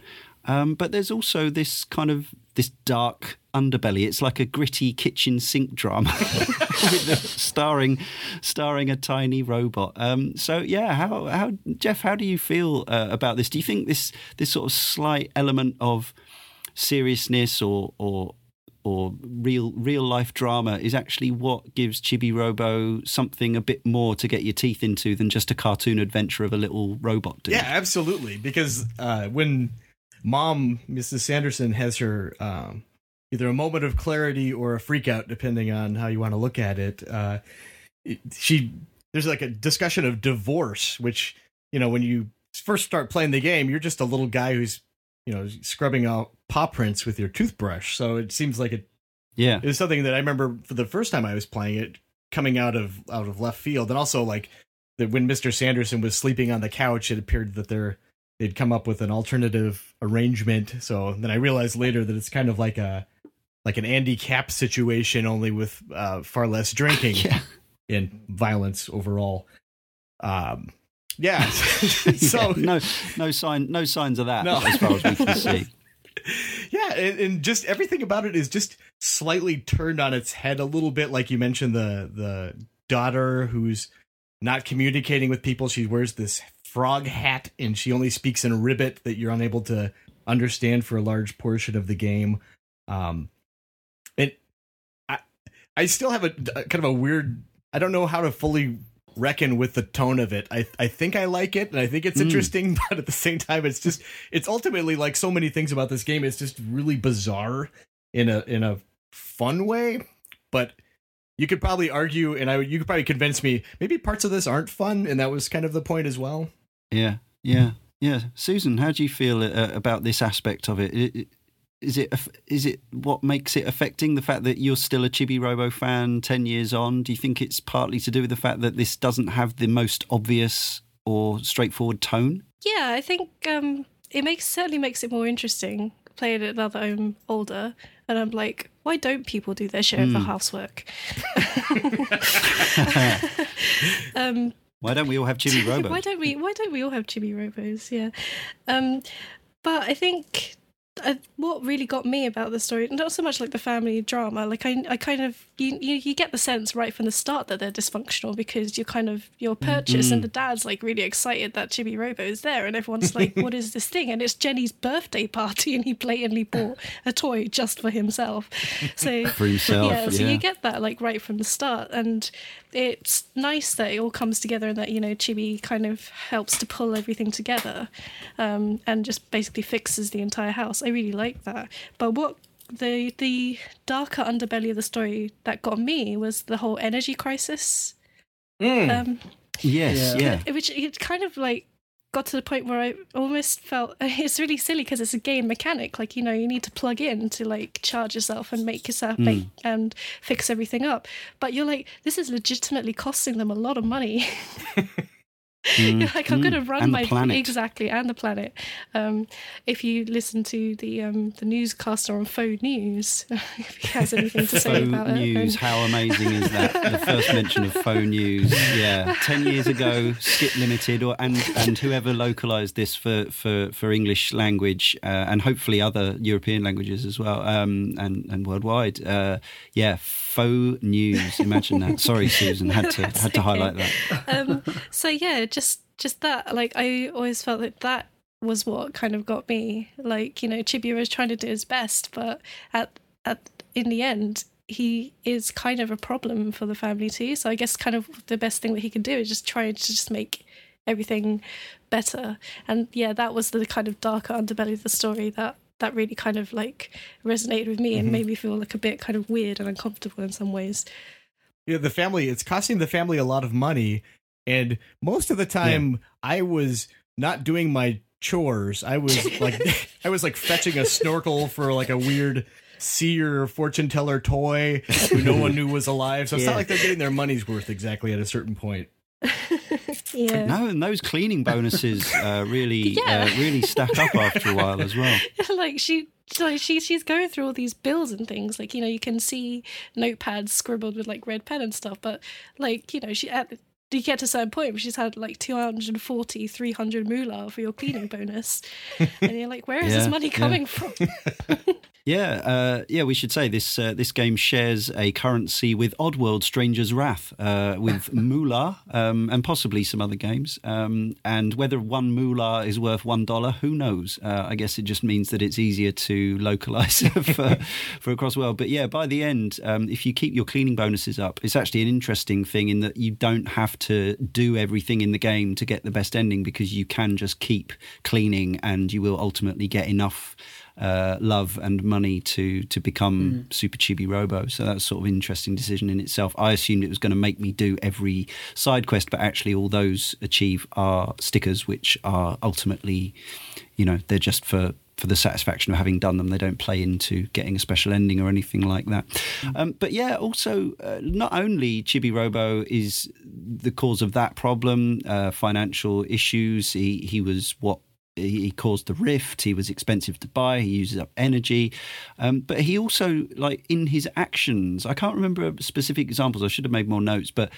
Um, but there's also this kind of this dark underbelly. It's like a gritty kitchen sink drama starring starring a tiny robot. Um, so yeah, how how Jeff, how do you feel uh, about this? Do you think this this sort of slight element of seriousness or or or real real life drama is actually what gives Chibi Robo something a bit more to get your teeth into than just a cartoon adventure of a little robot dude. Yeah, absolutely. Because uh, when mom, Mrs. Sanderson, has her um, either a moment of clarity or a freak out, depending on how you want to look at it, uh, she there's like a discussion of divorce, which you know when you first start playing the game, you're just a little guy who's you know scrubbing out paw prints with your toothbrush. So it seems like it. Yeah, it was something that I remember for the first time I was playing it, coming out of out of left field, and also like that when Mister Sanderson was sleeping on the couch, it appeared that they're they'd come up with an alternative arrangement. So then I realized later that it's kind of like a like an Andy Capp situation, only with uh, far less drinking yeah. and violence overall. Um, yeah. so yeah, no, no sign, no signs of that, no. as far as we can see. Yeah, and, and, just everything about it is just slightly turned on its head a little bit. Like you mentioned, the the daughter who's not communicating with people. She wears this frog hat, and she only speaks in ribbit that you're unable to understand for a large portion of the game. Um, and I I still have a, a kind of a weird. I don't know how to fully reckon with the tone of it. I I think I like it and I think it's Mm. interesting, but at the same time it's just it's ultimately like so many things about this game it's just really bizarre in a in a fun way, but you could probably argue and I you could probably convince me maybe parts of this aren't fun and that was kind of the point as well. Yeah, yeah, yeah. Susan, how do you feel uh, about this aspect of it? I- I- Is it is it what makes it affecting the fact that you're still a Chibi Robo fan ten years on? Do you think it's partly to do with the fact that this doesn't have the most obvious or straightforward tone? Yeah, I think um, it makes certainly makes it more interesting playing it now that I'm older, and I'm like, why don't people do their share of the housework? um, Why don't we all have Chibi Robo? why don't we? Why don't we all have chibi robos? Yeah, um, but I think uh, what really got me about the story, not so much like the family drama, like I, I kind of you, you, you get the sense right from the start that they're dysfunctional because you're kind of your purchase and the dad's like really excited that Chibi Robo is there and everyone's like, what is this thing? And it's Jenny's birthday party and he blatantly bought a toy just for himself. So For himself, yeah, so you get that like right from the start and it's nice that it all comes together and that you know chibi kind of helps to pull everything together um, and just basically fixes the entire house i really like that but what the the darker underbelly of the story that got me was the whole energy crisis um, Yes, Yeah. yeah. which it kind of like got to the point where I almost felt it's really silly because it's a game mechanic. Like you know, you need to plug in to like charge yourself and make yourself Hmm. make and fix everything up. But you're like, this is legitimately costing them a lot of money. You're like, I'm going to run my planet. exactly and the planet. Um, if you listen to the um, the newscaster on Faux News, if he has anything to say about it, news. and- How amazing is that? The first mention of faux news. Yeah, ten years ago, Skip Limited, or and and whoever localized this for for for English language uh, and hopefully other European languages as well, um, and and worldwide. Uh, yeah, faux news. Imagine that. Sorry, Susan, had to had to okay. highlight that. um, so yeah, just just that. Like I always felt that that was what kind of got me. Like you know, Chibi was trying to do his best, but at at in the end, he is kind of a problem for the family too. So I guess kind of the best thing that he can do is just try to just make everything better. And yeah, that was the kind of darker underbelly of the story that that really kind of like resonated with me and mm-hmm. made me feel like a bit kind of weird and uncomfortable in some ways. Yeah, the family it's costing the family a lot of money and most of the time I was not doing my chores. I was like I was like fetching a snorkel for like a weird seer fortune teller toy who no one knew was alive. So it's not like they're getting their money's worth exactly at a certain point. Yeah. No, and those cleaning bonuses uh, really Yeah. uh, really stack up after a while as well. like she like she she's going through all these bills and things like you know you can see notepads scribbled with like red pen and stuff but like you know she at you get to a certain point where she's had like 240 300 moolah for your cleaning bonus and you're like where is this Yeah, money yeah. coming from Yeah, uh, yeah. We should say this. Uh, this game shares a currency with Oddworld: Stranger's Wrath, uh, with Moolah, um, and possibly some other games. Um, and whether one Moolah is worth one dollar, who knows? Uh, I guess it just means that it's easier to localize for for across the world. But yeah, by the end, um, if you keep your cleaning bonuses up, it's actually an interesting thing in that you don't have to do everything in the game to get the best ending because you can just keep cleaning, and you will ultimately get enough uh, love and money to to become Super Chibi Robo. So that's sort of an interesting decision in itself. I assumed it was going to make me do every side quest, but actually, all those achieve are stickers, which are ultimately, you know, they're just for. For the satisfaction of having done them, they don't play into getting a special ending or anything like that. Um, but yeah, also, uh, not only Chibi Robo is the cause of that problem, uh, financial issues. He he was what he caused the rift. He was expensive to buy. He uses up energy, um, but he also like in his actions. I can't remember specific examples. I should have made more notes, but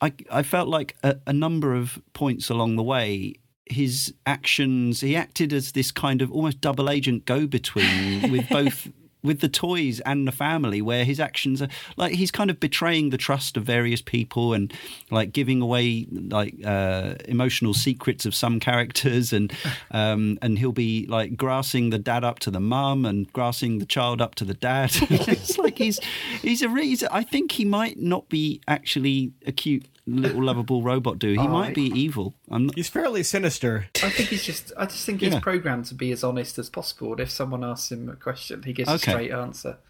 I I felt like a, a number of points along the way. His actions, he acted as this kind of almost double agent go between with both with the toys and the family where his actions are like he's kind of betraying the trust of various people and like giving away like uh, emotional secrets of some characters and um, and he'll be like grassing the dad up to the mum and grassing the child up to the dad. It's like he's he's a re- he's, I think he might not be actually a cute little lovable robot do? He Oh, might I- be evil. I'm not, He's fairly sinister. I think he's just. I just think he's Yeah. programmed to be as honest as possible. And if someone asks him a question, he gives Okay. a straight answer.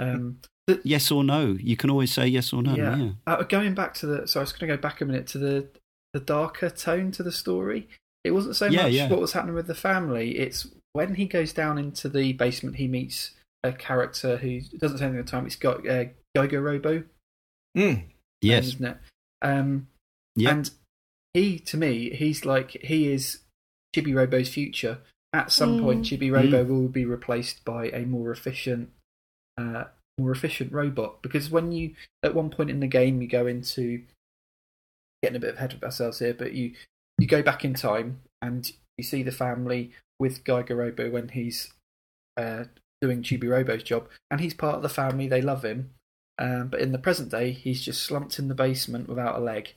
Um, but yes or no. You can always say yes or no. yeah, Yeah. Uh, going back to the. So I was going to go back a minute to the the darker tone to the story. It wasn't so Yeah, much yeah. what was happening with the family. It's when he goes down into the basement, he meets a character who doesn't say anything at the time. It's got uh, Gogo Robo, Mm. Yes. isn't it? Um, Yeah. And he, to me, he's like he is Chibi Robo's future. At some Mm. point, Chibi Robo will be replaced by a more efficient, uh, more efficient robot. Because when you, at one point in the game, you go into getting a bit ahead of ourselves here, but you you go back in time and you see the family with Giga Robo when he's uh, doing Chibi Robo's job, and he's part of the family. They love him, um, but in the present day, he's just slumped in the basement without a leg,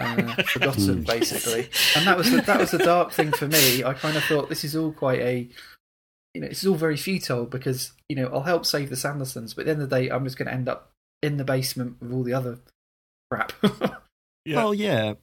uh, forgotten Hmm. basically. And that was the, that was the dark thing for me. I kind of thought this is all quite a, you know, it's all very futile because you know I'll help save the Sandersons, but at the end of the day, I'm just going to end up in the basement with all the other crap. Yeah. Well, yeah,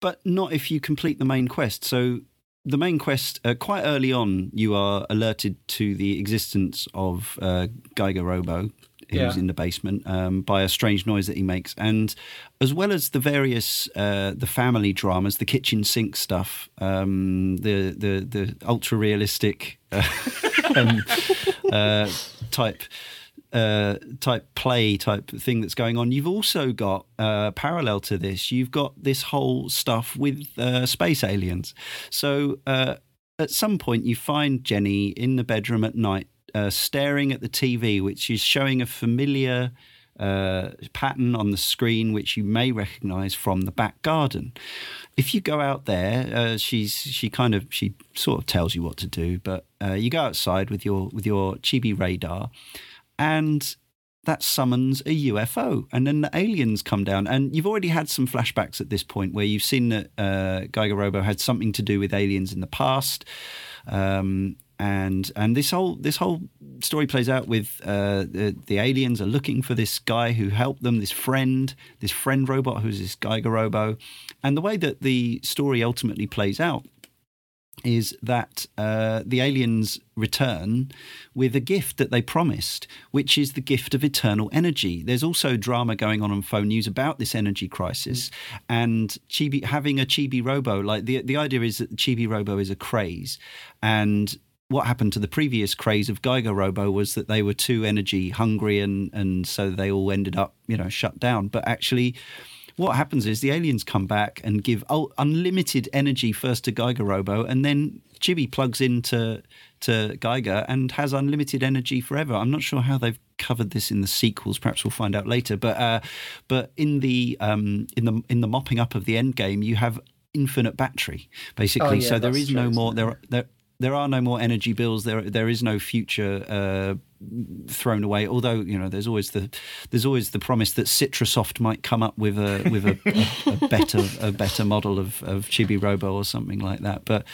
but not if you complete the main quest. So the main quest, uh, quite early on, you are alerted to the existence of uh, Giga Robo, who's Yeah. in the basement, um, by a strange noise that he makes, and as well as the various uh, the family dramas, the kitchen sink stuff, um, the the the ultra realistic uh, um, uh, type uh, type play type thing that's going on. You've also got uh, parallel to this. You've got this whole stuff with uh, space aliens. So uh, at some point, you find Jenny in the bedroom at night, uh, staring at the TV, which is showing a familiar. Uh, pattern on the screen, which you may recognise from the back garden. If you go out there, uh, she's she kind of she sort of tells you what to do, but uh, you go outside with your with your chibi radar, and that summons a UFO, and then the aliens come down. And you've already had some flashbacks at this point where you've seen that uh, Giga Robo had something to do with aliens in the past. Um, and and this whole this whole story plays out with uh, the the aliens are looking for this guy who helped them, this friend, this friend robot who's this Giga Robo, and the way that the story ultimately plays out is that uh, the aliens return with a gift that they promised, which is the gift of eternal energy. There's also drama going on on faux news about this energy crisis, and Chibi having a Chibi Robo. Like the the idea is that the Chibi Robo is a craze, and what happened to the previous craze of Giga Robo was that they were too energy hungry, and and so they all ended up you know shut down. But actually what happens is the aliens come back and give unlimited energy first to Giga Robo, and then Chibi plugs into to Giga and has unlimited energy forever. I'm not sure how they've covered this in the sequels. Perhaps we'll find out later. But uh, but in the um, in the in the mopping up of the end game, you have infinite battery basically. Oh, yeah, so there is no true, more there there. There are no more energy bills. There, there is no future uh, thrown away. Although you know, there's always the there's always the promise that Citrusoft might come up with a with a, a, a better a better model of of Chibi Robo or something like that. But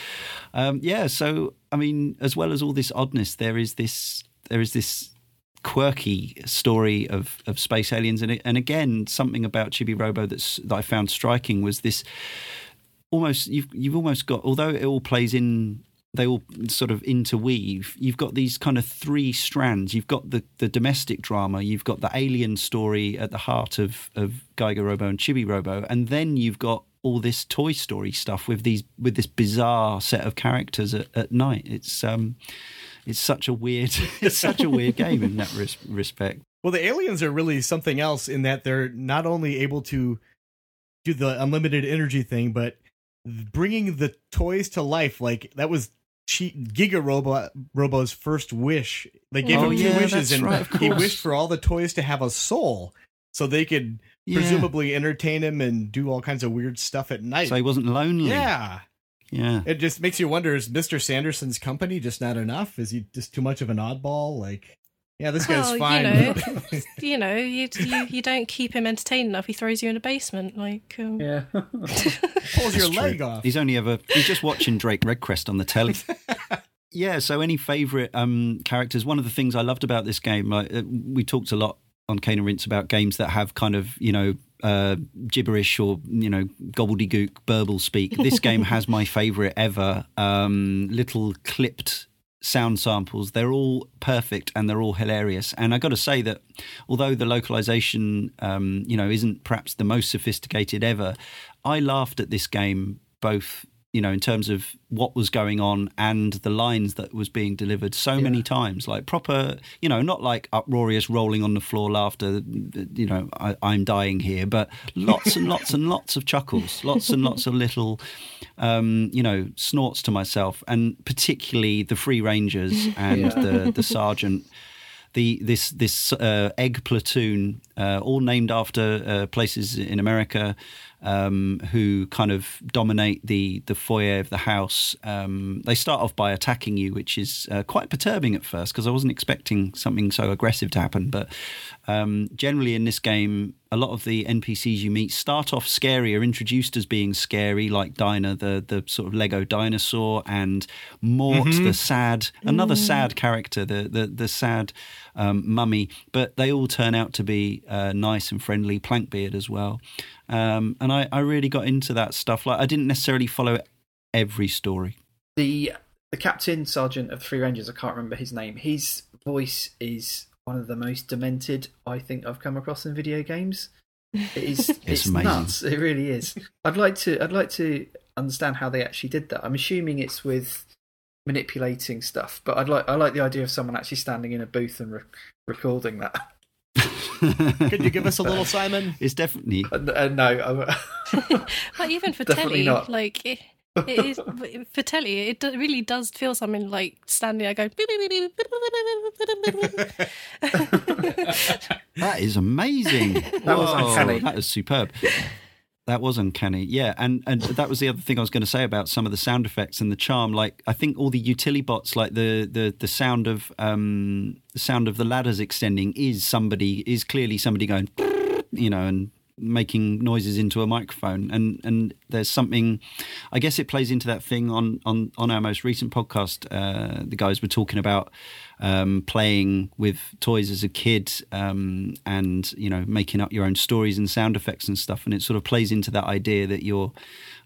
um, yeah, so I mean, as well as all this oddness, there is this there is this quirky story of, of space aliens, and and again, something about Chibi Robo that's that I found striking was this almost you've you've almost got although it all plays in they all sort of interweave. You've got these kind of three strands. You've got the the domestic drama you've got the alien story at the heart of of Giga Robo and Chibi Robo and then you've got all this toy story stuff with these with this bizarre set of characters at, at night. It's um it's such a weird it's such a weird game in that res- respect. Well, the aliens are really something else in that they're not only able to do the unlimited energy thing, but bringing the toys to life. Like that was Chi- Giga Robo Robo's first wish. They gave Oh, him two yeah, wishes, and right, he wished for all the toys to have a soul, so they could Yeah. presumably entertain him and do all kinds of weird stuff at night. so he wasn't lonely yeah, yeah it just makes you wonder: is Mister Sanderson's company just not enough? Is he just too much of an oddball? Like, yeah, this guy's Well, you know. you know, you, you you don't keep him entertained enough. He throws you in a basement. Like, um, yeah. pulls your true. leg off. He's only ever he's just watching Drake Redcrest on the telly. yeah. So, any favourite um, characters? One of the things I loved about this game, like, uh, we talked a lot on Cane and Rinse about games that have kind of you know uh, gibberish or you know gobbledygook burble speak. This game has my favourite ever. Um, little clipped sound samples. They're all perfect and they're all hilarious. And I got to say that although the localization, um, you know, isn't perhaps the most sophisticated ever, I laughed at this game both you know, in terms of what was going on and the lines that was being delivered so yeah. many times, like proper, you know, not like uproarious rolling on the floor laughter, you know, I, am dying here, but lots and lots and lots of chuckles, lots and lots of little, um, you know, snorts to myself, and particularly the Free Rangers and yeah. the the sergeant the this this uh, egg platoon, uh, all named after uh, places in America, um, who kind of dominate the the foyer of the house. Um, they start off by attacking you, which is uh, quite perturbing at first because I wasn't expecting something so aggressive to happen. But um, generally, in this game, a lot of the NPCs you meet start off scary, are introduced as being scary, like Dinah, the the sort of Lego dinosaur, and Mort, mm-hmm. the sad, another mm. sad character, the the the sad um, mummy. But they all turn out to be uh, nice and friendly. Plankbeard as well. Um, and I, I really got into that stuff. Like I didn't necessarily follow every story. The the captain sergeant of the Free Rangers, I can't remember his name. His voice is one of the most demented I think I've come across in video games. It is it's, it's nuts. It really is. I'd like to I'd like to understand how they actually did that. I'm assuming it's with manipulating stuff, but I'd like I like the idea of someone actually standing in a booth and re- recording that. Could you give us a little Simon? It's definitely uh, uh, no. but even for telly, not. like it, it is for telly, it really does feel something like standing I go. that is amazing. that Whoa, was uncanny. That is superb. That was uncanny, yeah, and and that was the other thing I was going to say about some of the sound effects and the charm. Like I think all the utility bots, like the the the sound of um the sound of the ladders extending, is somebody is clearly somebody going, you know, and making noises into a microphone. And and there's something i guess it plays into that thing on on on our most recent podcast uh, the guys were talking about um, playing with toys as a kid um, and you know making up your own stories and sound effects and stuff. And it sort of plays into that idea that you're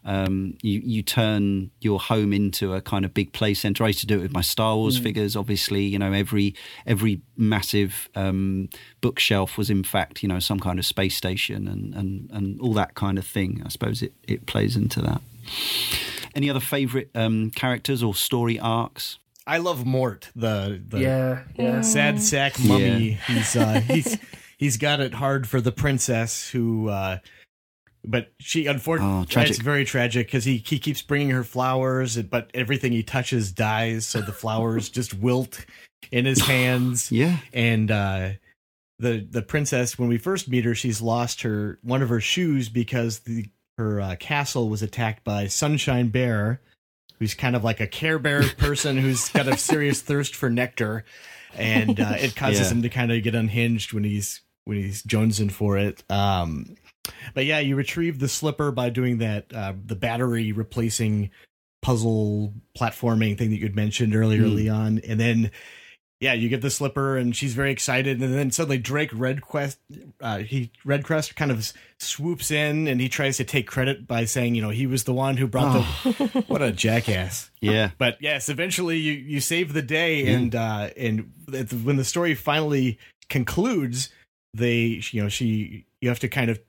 um, you you turn your home into a kind of big play center. I used to do it with my Star Wars mm. figures. Obviously, you know every every massive um, bookshelf was in fact you know some kind of space station and and and all that kind of thing. I suppose it it plays into that. Any other favorite um, characters or story arcs? I love Mort, the, the yeah, yeah. sad sack mummy. Yeah. He's uh, he's he's got it hard for the princess who uh, but she unfortunately oh, it's very tragic because he, he keeps bringing her flowers but everything he touches dies so the flowers just wilt in his hands. Yeah. And uh, the the princess when we first meet her she's lost her one of her shoes because the her uh, castle was attacked by sunshine bear who's kind of like a care bear person who's got a serious thirst for nectar. And uh, it causes yeah. him to kind of get unhinged when he's when he's jonesing for it. Um, but yeah, you retrieve the slipper by doing that uh, the battery replacing puzzle platforming thing that you'd mentioned earlier, mm. Leon, and then yeah, you get the slipper, and she's very excited, and then suddenly Drake Redquest, uh, he Redcrest kind of swoops in, and he tries to take credit by saying, you know, he was the one who brought oh. the. what a jackass! Yeah, but yes, eventually you you save the day, yeah. and uh, and when the story finally concludes, they you know she you have to kind of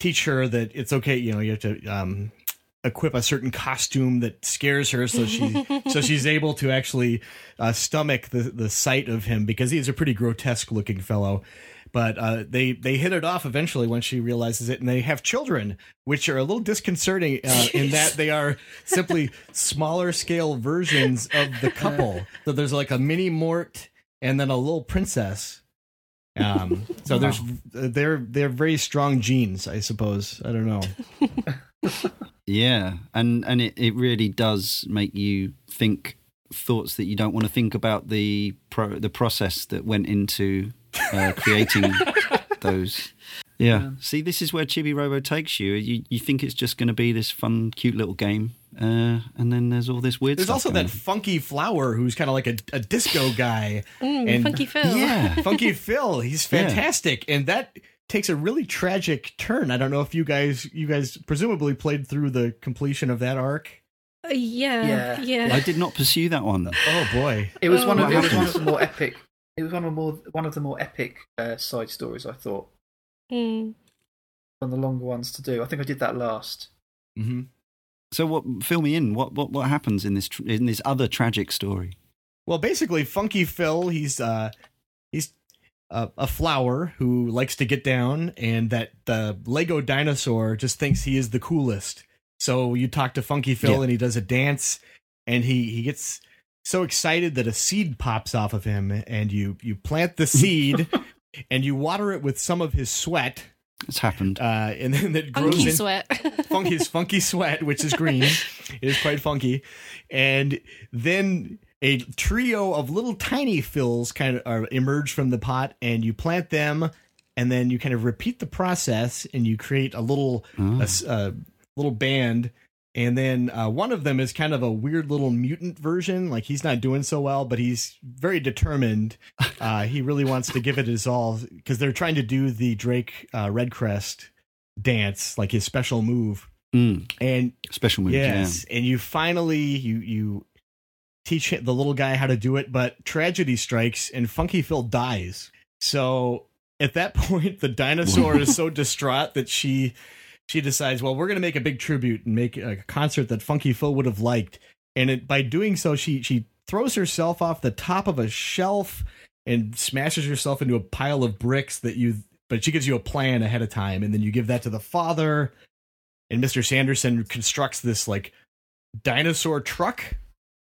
teach her that it's okay. You know, you have to um, equip a certain costume that scares her, so she so she's able to actually uh, stomach the the sight of him because he's a pretty grotesque looking fellow. But uh, they they hit it off eventually when she realizes it, and they have children, which are a little disconcerting uh, in that they are simply smaller scale versions of the couple. So there's like a mini Mort and then a little princess um, so there's they're they're very strong genes, I suppose. I don't know. yeah, and and it, it really does make you think thoughts that you don't want to think about the pro, the process that went into uh, creating those. Yeah. yeah. See, this is where Chibi Robo takes you. You you think it's just going to be this fun, cute little game, Uh, and then there's all this weird There's stuff. also going that funky flower who's kind of like a, a disco guy. Mm, And- Funky Phil. Yeah. Funky Phil, he's Yeah. fantastic, and that takes a really tragic turn. I don't know if you guys, you guys presumably played through the completion of that arc. Uh, yeah. Yeah. Yeah. I did not pursue that one. Though. Oh boy, It was one of it was one of the more epic. It was one of the more one of the more epic uh, side stories. I thought Mm. one of the longer ones to do. I think I did that last. hmm So what? Fill me in. What what what happens in this tr- in this other tragic story? Well, basically, Funky Phil, he's uh, he's a, a flower who likes to get down, and that the Lego dinosaur just thinks he is the coolest. So you talk to Funky Phil, Yeah. and he does a dance, and he he gets so excited that a seed pops off of him, and you you plant the seed, and you water it with some of his sweat, It's happened. uh, and then it grows Funky in, sweat. funky's funky sweat, which is green. it is quite funky. And then a trio of little tiny Phils kind of are, emerge from the pot, and you plant them, and then you kind of repeat the process, and you create a little Oh. a s- a little band. And then uh, one of them is kind of a weird little mutant version. Like he's not doing so well, but he's very determined. Uh, he really wants to give it his all because they're trying to do the Drake uh, Redcrest dance, like his special move. Mm. And Special move. yes, and you finally you you teach the little guy how to do it, but tragedy strikes and Funky Phil dies. So at that point, the dinosaur is so distraught that she she decides, well, we're going to make a big tribute and make a concert that Funky Phil would have liked. And it, by doing so, she she throws herself off the top of a shelf and smashes herself into a pile of bricks that you. But she gives you a plan ahead of time, and then you give that to the father. And Mr. Sanderson constructs this like dinosaur truck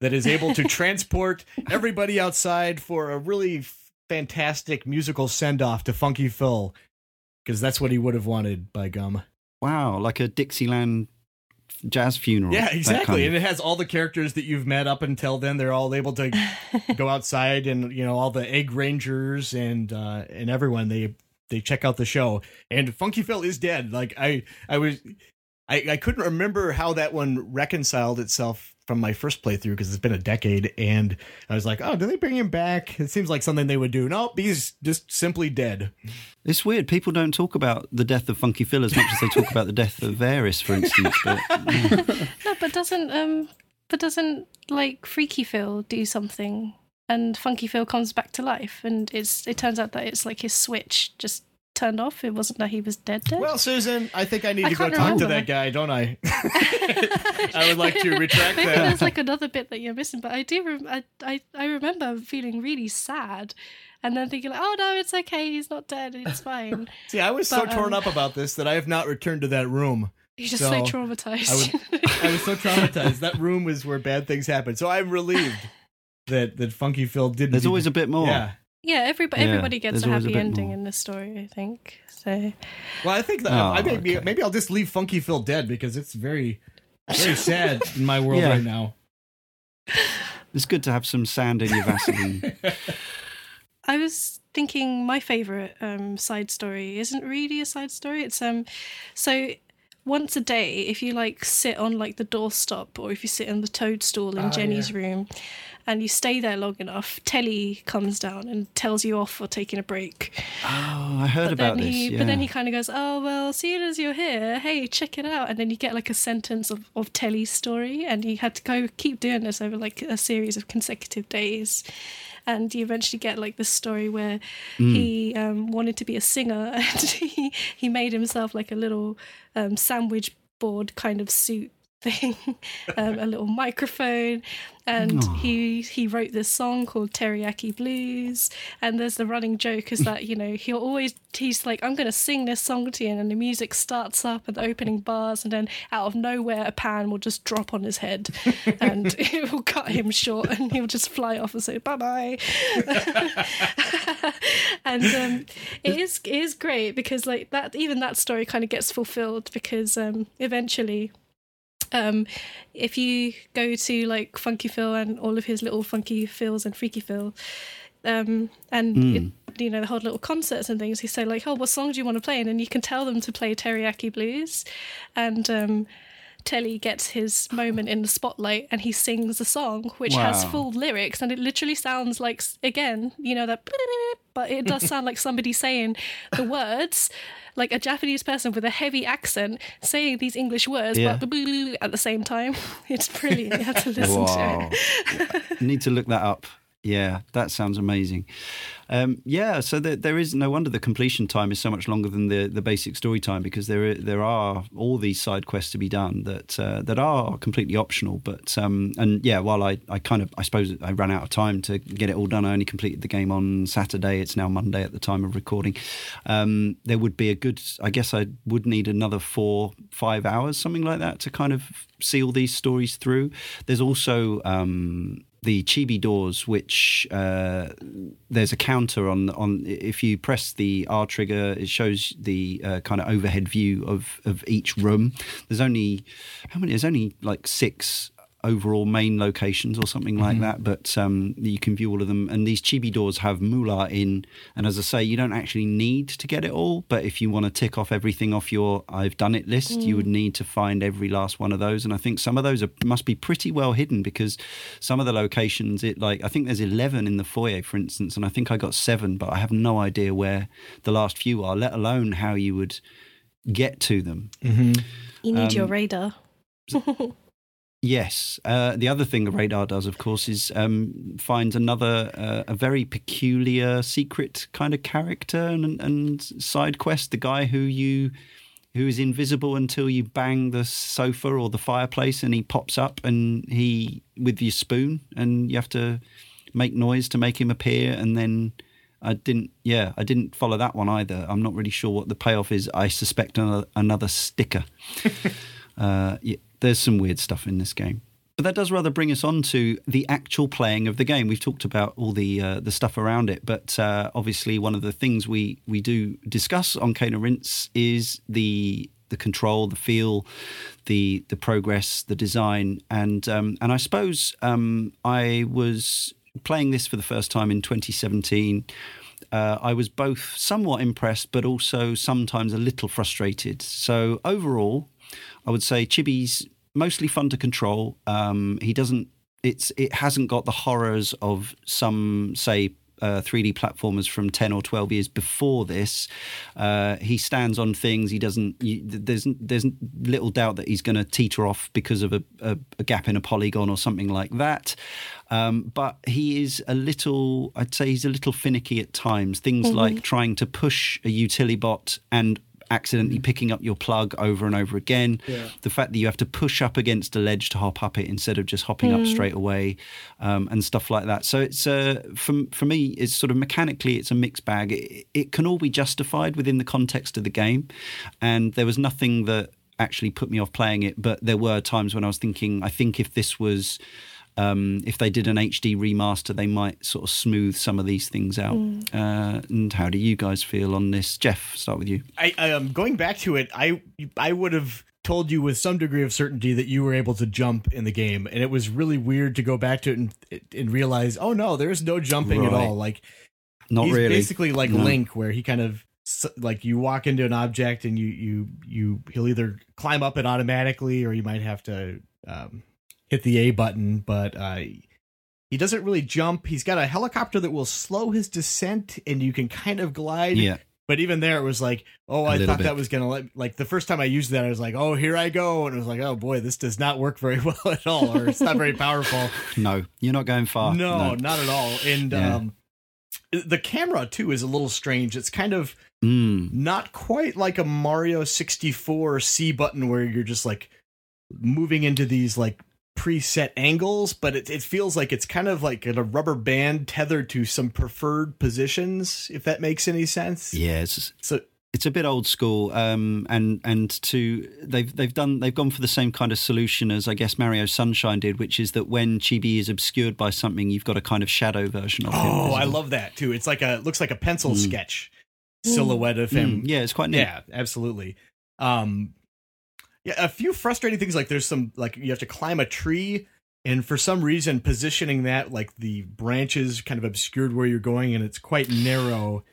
that is able to transport everybody outside for a really fantastic musical send off to Funky Phil because that's what he would have wanted by gum. Wow, like a Dixieland jazz funeral. Yeah, exactly. kind And it has all the characters that you've met up until then. They're all able to go outside, and you know all the egg rangers and uh, and everyone. They they check out the show, and Funky Phil is dead. Like I I was I I couldn't remember how that one reconciled itself from my first playthrough because it's been a decade, and I was like, oh, do they bring him back? It seems like something they would do. Nope, he's just simply dead. It's weird. People don't talk about the death of Funky Phil as much as they talk about the death of Aeris, for instance. But yeah. no, but doesn't um, but doesn't like Freaky Phil do something, and Funky Phil comes back to life, and it's it turns out that it's like his switch just turned off. It wasn't that he was dead. Dead. Well, Susan, I think I need I to go can't talk to that guy, don't I? I would like to retract Maybe that. there's like another bit that you're missing, but I do. Rem- I, I I remember feeling really sad, and then thinking, like, "Oh no, it's okay. He's not dead. It's fine." See, I was so But, torn um, up about this that I have not returned to that room. You're just So, so, traumatized. I was so traumatized. that room was where bad things happen. So I'm relieved that that Funky Phil didn't. there's always a bit more. yeah. Yeah, everybody Yeah, everybody gets a always a happy ending more. in this story. I think so. Well, I think that Oh, I maybe okay. maybe I'll just leave Funky Phil dead because it's very very sad in my world Yeah. right now. It's good to have some sand in your Vaseline. I was thinking my favorite um, side story isn't really a side story. It's um, so once a day, if you like sit on like the doorstop or if you sit in the toadstool in Ah, Jenny's yeah. room, and you stay there long enough, Telly comes down and tells you off for taking a break. oh, I heard But about then this. he, yeah. but then he kind of goes, "Oh well, seeing as you're here, hey, check it out." And then you get like a sentence of of Telly's story, and you had to go keep doing this over like a series of consecutive days. And you eventually get like this story where he um, wanted to be a singer, and he he made himself like a little um, sandwich board kind of suit thing, um, a little microphone, and he he wrote this song called Teriyaki Blues. And there's the running joke is that you know he'll always he's like I'm going to sing this song to you, and the music starts up at the opening bars, and then out of nowhere a pan will just drop on his head, and it will cut him short, and he'll just fly off and say bye bye. and um, it is it is great because like that even that story kind of gets fulfilled because um, eventually um, if you go to like Funky Phil and all of his little Funky Phils and Freaky Phil, um, and Mm. it, you know the whole little concerts and things, he say like, "Oh, what song do you want to play?" And then you can tell them to play Teriyaki Blues, and um, Telly gets his moment in the spotlight and he sings a song which has full lyrics and it literally sounds like again, you know that but it does sound like somebody saying the words like a Japanese person with a heavy accent saying these English words Yeah. but at the same time. It's brilliant. You have to listen to it. Need to look that up. Yeah, that sounds amazing. Um, yeah, so there, there is no wonder the completion time is so much longer than the, the basic story time because there there are all these side quests to be done that uh, that are completely optional. But um, and yeah, while I, I kind of I suppose I ran out of time to get it all done. I only completed the game on Saturday. It's now Monday at the time of recording. Um, there would be a good. I guess I would need another four five hours something like that to kind of see all these stories through. There's also um, the chibi doors, which uh, there's a counter on on. If you press the R trigger, it shows the uh, kind of overhead view of of each room. There's only how many? There's only like six overall main locations or something like that, but um, you can view all of them. And these chibi doors have moolah in, and as I say, you don't actually need to get it all. But if you want to tick off everything off your "I've done it" list, you would need to find every last one of those. And I think some of those are, must be pretty well hidden because some of the locations, it like I think there's eleven in the foyer, for instance, and I think I got seven, but I have no idea where the last few are, let alone how you would get to them. You need your Um, radar. Yes. Uh, the other thing the radar does, of course, is um, finds another uh, a very peculiar secret kind of character and, and side quest. The guy who you who is invisible until you bang the sofa or the fireplace, and he pops up and he with your spoon, and you have to make noise to make him appear, and then. I didn't, yeah, I didn't follow that one either. I'm not really sure what the payoff is. I suspect another, another sticker. Uh, yeah, there's some weird stuff in this game. But that does rather bring us on to the actual playing of the game. We've talked about all the uh, the stuff around it, but uh, obviously one of the things we, we do discuss on and Rinse is the the control, the feel, the the progress, the design, and um, and I suppose um, I was playing this for the first time in 2017 uh, I was both somewhat impressed, but also sometimes a little frustrated. So overall, I would say Chibi's mostly fun to control. Um, he doesn't. It's it hasn't got the horrors of some say. Uh, 3D platformers from 10 or 12 years before this. Uh, he stands on things. He doesn't. You, there's there's little doubt that he's going to teeter off because of a, a, a gap in a polygon or something like that. Um, but he is a little. I'd say he's a little finicky at times. Things like trying to push a utility bot and accidentally picking up your plug over and over again. The fact that you have to push up against a ledge to hop up it instead of just hopping up straight away, um, and stuff like that. So it's uh, for for me, it's sort of mechanically, it's a mixed bag. It, it can all be justified within the context of the game, and there was nothing that actually put me off playing it. But there were times when I was thinking, I think if this was um, if they did an HD remaster, they might sort of smooth some of these things out. Uh, and how do you guys feel on this? Jeff, start with you. I, I um going back to it, I I would have told you with some degree of certainty that you were able to jump in the game, and it was really weird to go back to it and and realize, oh no, there's no jumping at all. Like Not he's really. basically like No. Link, where he kind of like you walk into an object and you you you he'll either climb up it automatically or you might have to um, hit the A button, but uh, he doesn't really jump. He's got a helicopter that will slow his descent, and you can kind of glide. Yeah. But even there, it was like, oh, I thought bit. that was gonna let. Like the first time I used that, I was like, oh, here I go, and it was like, oh boy, this does not work very well at all, or it's not very powerful. No, you're not going far. no, not at all. And Yeah. um, the camera too is a little strange. It's kind of Mm. not quite like a Mario 64 C button where you're just like moving into these like preset angles, but it, it feels like it's kind of like a rubber band tethered to some preferred positions, if that makes any sense. Yeah, it's, So it's a bit old school, um, and and to they've they've done they've gone for the same kind of solution as I guess Mario Sunshine did, which is that when Chibi is obscured by something, you've got a kind of shadow version of him. Oh, I visible. love that too. It's like a it looks like a pencil Mm. sketch silhouette of him. Mm, yeah, it's quite neat. Yeah, absolutely. Um, yeah, a few frustrating things like there's some like you have to climb a tree, and for some reason positioning that like the branches kind of obscured where you're going, and it's quite narrow.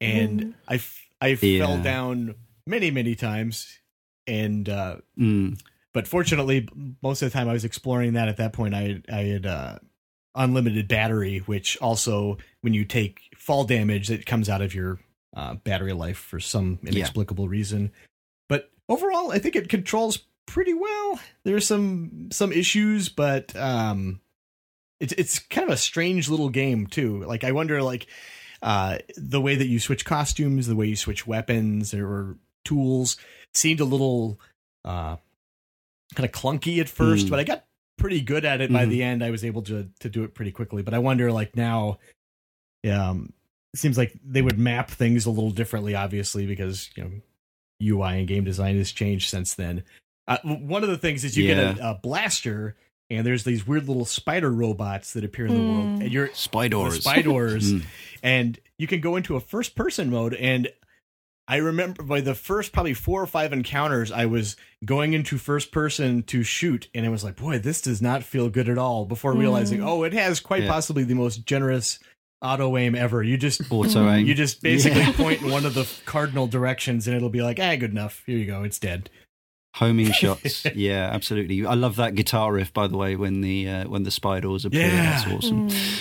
And Mm. I f- I Yeah. fell down many many times, and uh, Mm. but fortunately, most of the time I was exploring that. At that point, I had, I had uh, unlimited battery, which also, when you take fall damage, it comes out of your uh, battery life for some inexplicable yeah. reason. Overall, I think it controls pretty well. There's some some issues, but um, it's it's kind of a strange little game too. Like I wonder, like uh, the way that you switch costumes, the way you switch weapons or tools seemed a little uh, kind of clunky at first, mm. but I got pretty good at it mm-hmm. by the end. I was able to to do it pretty quickly. But I wonder, like now, um, it seems like they would map things a little differently, obviously, because you know UI and game design has changed since then. Uh, one of the things is you yeah. get a, a, blaster, and there's these weird little spider robots that appear in the mm. world, and you're spiders, spiders, mm. and you can go into a first person mode. And I remember by the first probably four or five encounters, I was going into first person to shoot, and it was like, boy, this does not feel good at all. Before mm. realizing, oh, it has quite yeah. possibly the most generous auto aim ever. You just auto aim. You just basically yeah. point in one of the cardinal directions, and it'll be like, ah, good enough. Here you go. It's dead. Homing shots, yeah, absolutely. I love that guitar riff, by the way, when the uh, when the spiders appear. Yeah. That's awesome. Mm.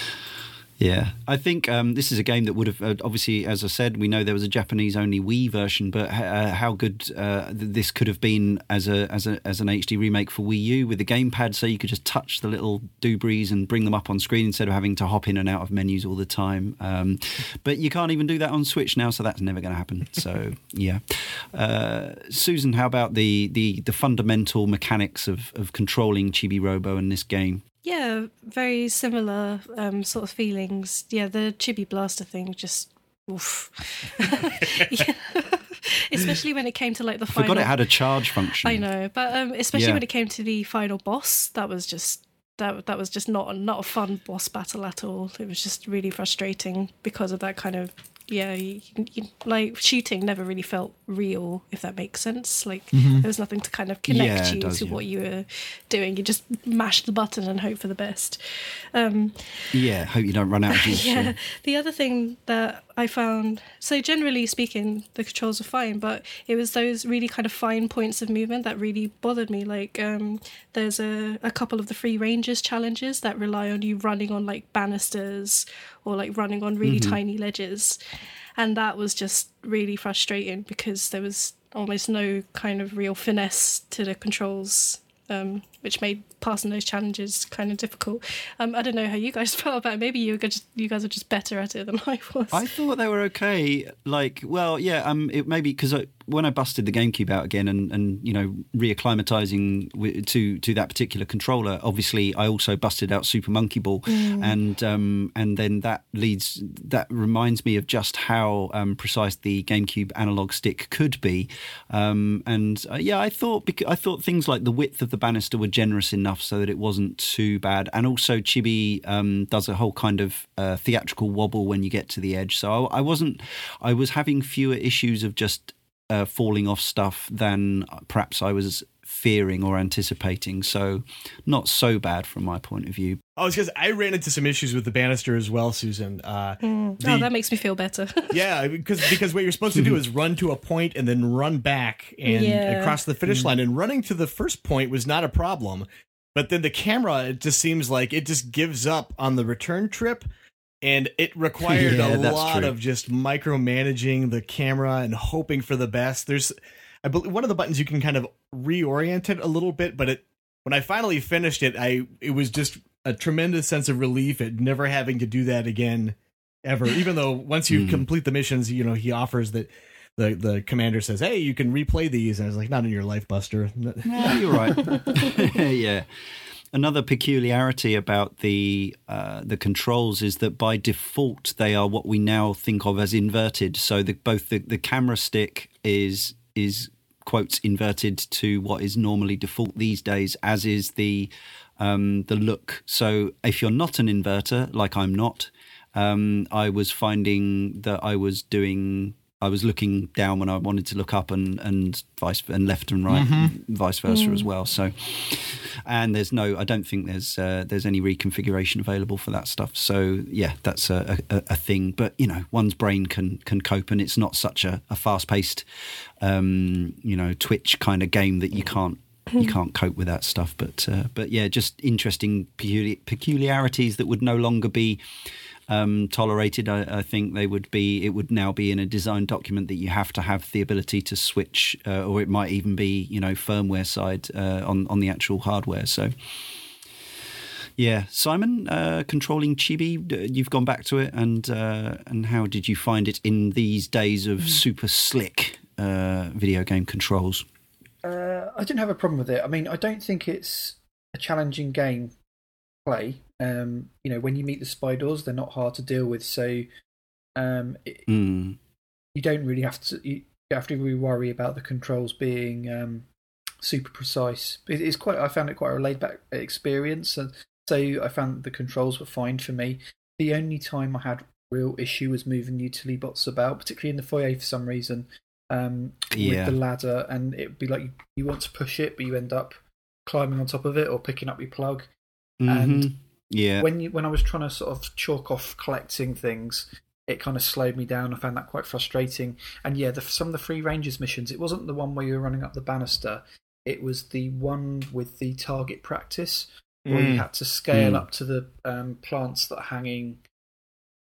Yeah, I think um, this is a game that would have uh, obviously, as I said, we know there was a Japanese only Wii version, but uh, how good uh, this could have been as a as a as an HD remake for Wii U with the gamepad, so you could just touch the little doobries and bring them up on screen instead of having to hop in and out of menus all the time. Um, but you can't even do that on Switch now, so that's never going to happen. So yeah, uh, Susan, how about the the the fundamental mechanics of of controlling Chibi Robo in this game? Yeah, very similar um, sort of feelings. Yeah, the Chibi Blaster thing just. Oof. especially when it came to like the I final. Forgot it had a charge function. I know, but um, especially yeah. when it came to the final boss, that was just that that was just not not a fun boss battle at all. It was just really frustrating because of that kind of yeah, you, you, like shooting never really felt real, if that makes sense. Like mm-hmm. there was nothing to kind of connect yeah, you does, to yeah. what you were doing. You just mash the button and hope for the best. Um, yeah, hope you don't run out of juice. yeah. yeah. The other thing that I found, so generally speaking, the controls are fine, but it was those really kind of fine points of movement that really bothered me. Like um, there's a, a couple of the free rangers challenges that rely on you running on like banisters or like running on really mm-hmm. tiny ledges. And that was just really frustrating because there was almost no kind of real finesse to the controls um, which made passing those challenges kind of difficult. Um, I don't know how you guys felt about it. Maybe you just, you guys are just better at it than I was. I thought they were okay. Like, well, yeah, um, it maybe because when I busted the GameCube out again and, and you know reacclimatizing to to that particular controller, obviously I also busted out Super Monkey Ball, mm. and um, and then that leads that reminds me of just how um, precise the GameCube analog stick could be, um, and uh, yeah, I thought I thought things like the width of the banister were generous enough so that it wasn't too bad. And also, Chibi um, does a whole kind of uh, theatrical wobble when you get to the edge. So I, I wasn't, I was having fewer issues of just uh, falling off stuff than perhaps I was fearing or anticipating. So, not so bad from my point of view. Oh, it's because I ran into some issues with the banister as well, Susan. Uh, mm. the, oh, that makes me feel better. yeah, because because what you're supposed to do is run to a point and then run back and yeah. across the finish mm. line. And running to the first point was not a problem, but then the camera it just seems like it just gives up on the return trip. And it required yeah, a lot true. of just micromanaging the camera and hoping for the best. There's I believe one of the buttons you can kind of reorient it a little bit, but it when I finally finished it, I it was just a tremendous sense of relief at never having to do that again ever. Even though once you mm. complete the missions, you know, he offers that the the commander says, "Hey, you can replay these." And I was like, "Not in your life, Buster." Yeah, you're right. yeah. Another peculiarity about the uh, the controls is that by default they are what we now think of as inverted. So the, both the, the camera stick is is quotes inverted to what is normally default these days, as is the um, the look. So if you're not an inverter, like I'm not, um, I was finding that I was doing I was looking down when I wanted to look up, and and vice and left and right, mm-hmm. vice versa mm. as well. So, and there's no, I don't think there's uh, there's any reconfiguration available for that stuff. So yeah, that's a, a, a, thing. But you know, one's brain can can cope, and it's not such a, a fast paced, um, you know, Twitch kind of game that you can't you can't cope with that stuff. But uh, but yeah, just interesting peculi- peculiarities that would no longer be um, tolerated. I, I, think they would be. It would now be in a design document that you have to have the ability to switch, uh, or it might even be you know firmware side uh, on on the actual hardware. So. Yeah, Simon, uh, controlling Chibi, you've gone back to it, and uh, and how did you find it in these days of hmm. super slick uh, video game controls? Uh, I didn't have a problem with it. I mean, I don't think it's a challenging game play. Um, you know, when you meet the spiders, they're not hard to deal with. So um, it, mm. you don't really have to you have to really worry about the controls being um, super precise. It, it's quite. I found it quite a laid back experience, and so I found the controls were fine for me. The only time I had real issue was moving utility bots about, particularly in the foyer for some reason. Um, yeah. with the ladder, and it'd be like you, you want to push it, but you end up climbing on top of it or picking up your plug. Mm-hmm. And yeah. When you when I was trying to sort of chalk off collecting things, it kind of slowed me down. I found that quite frustrating. And yeah, the, some of the free rangers missions, it wasn't the one where you were running up the banister. It was the one with the target practice, where mm. you had to scale mm. up to the um, plants that are hanging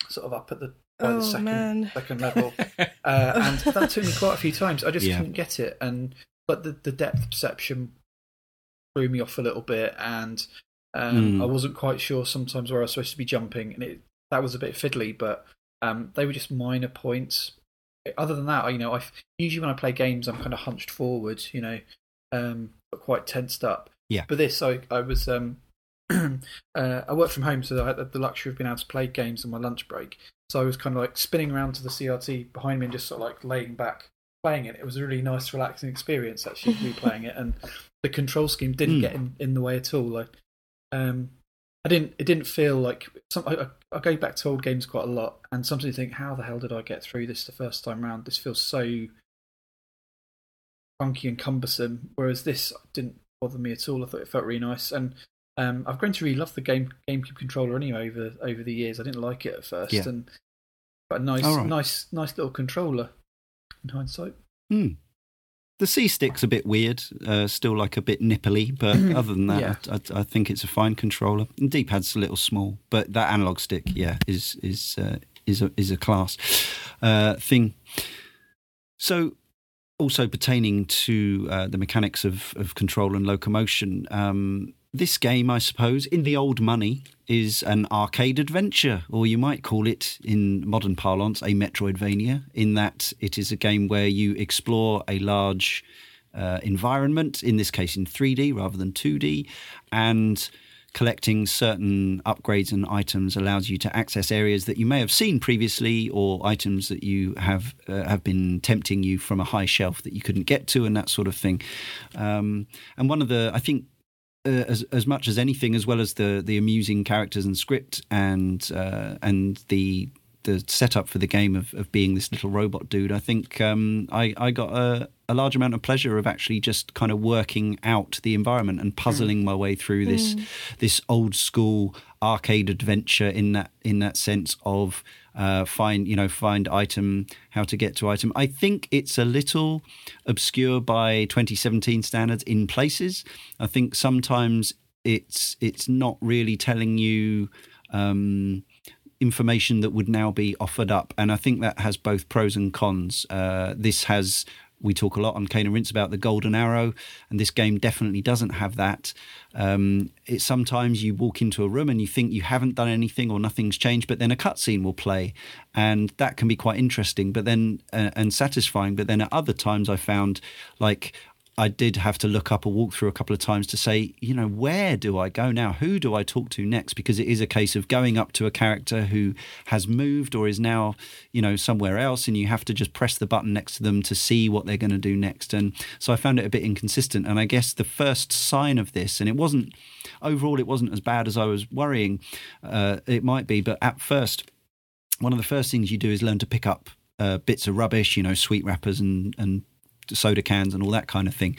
sort of up at the, oh, the second, second level. uh, and that took me quite a few times. I just yeah. couldn't get it. And but the, the depth perception threw me off a little bit, and um, mm. I wasn't quite sure sometimes where I was supposed to be jumping, and it, that was a bit fiddly. But um, they were just minor points. Other than that, you know, I usually when I play games, I'm kind of hunched forward, you know, um, but quite tensed up. Yeah. But this, I, I was, um, uh, I worked from home, so I had the luxury of being able to play games on my lunch break. So I was kind of like spinning around to the CRT behind me and just sort of like laying back playing it. It was a really nice, relaxing experience actually replaying it, and the control scheme didn't mm. get in, in the way at all. Like um, I didn't. It didn't feel like some. I, I, go back to old games quite a lot, and sometimes you think, "How the hell did I get through this the first time round? This feels so funky and cumbersome." Whereas this didn't bother me at all. I thought it felt really nice, and um, I've grown to really love the game GameCube controller anyway over over the years. I didn't like it at first, yeah. and but a nice, right. nice, nice little controller in hindsight. Hmm the C stick's a bit weird, uh, still like a bit nipply, but other than that, yeah. I, I, think it's a fine controller. And D-pad's a little small, but that analog stick, yeah, is is uh, is a is a class uh, thing. So, also pertaining to uh, the mechanics of of control and locomotion, um, this game, I suppose, in the old money, is an arcade adventure, or you might call it, in modern parlance, a Metroidvania, in that it is a game where you explore a large uh, environment, in this case in 3D rather than 2D, and collecting certain upgrades and items allows you to access areas that you may have seen previously or items that you have uh, have been tempting you from a high shelf that you couldn't get to and that sort of thing. Um, and one of the i think uh, as as much as anything, as well as the the amusing characters and script and uh, and the the setup for the game of, of being this little robot dude, I think um, I, I got a, a, large amount of pleasure of actually just kind of working out the environment and puzzling mm. my way through this mm. this old school arcade adventure in that in that sense of uh, find you know find item how to get to item. I think it's a little obscure by 2017 standards in places. I think sometimes it's it's not really telling you um, information that would now be offered up. And i think that has both pros and cons. Uh, this has we talk a lot on Cane and Rinse about the golden arrow, and this game definitely doesn't have that. Um, sometimes you walk into a room and you think you haven't done anything or nothing's changed, but then a cutscene will play, and that can be quite interesting, but then uh, and satisfying. But then at other times, I found like I did have to look up a walkthrough a couple of times to say, you know, where do I go now? Who do I talk to next? Because it is a case of going up to a character who has moved or is now, you know, somewhere else, and you have to just press the button next to them to see what they're going to do next. And so I found it a bit inconsistent. And I guess the first sign of this, and it wasn't overall, it wasn't as bad as I was worrying uh, it might be, but at first, one of the first things you do is learn to pick up uh, bits of rubbish, you know, sweet wrappers and, and soda cans and all that kind of thing.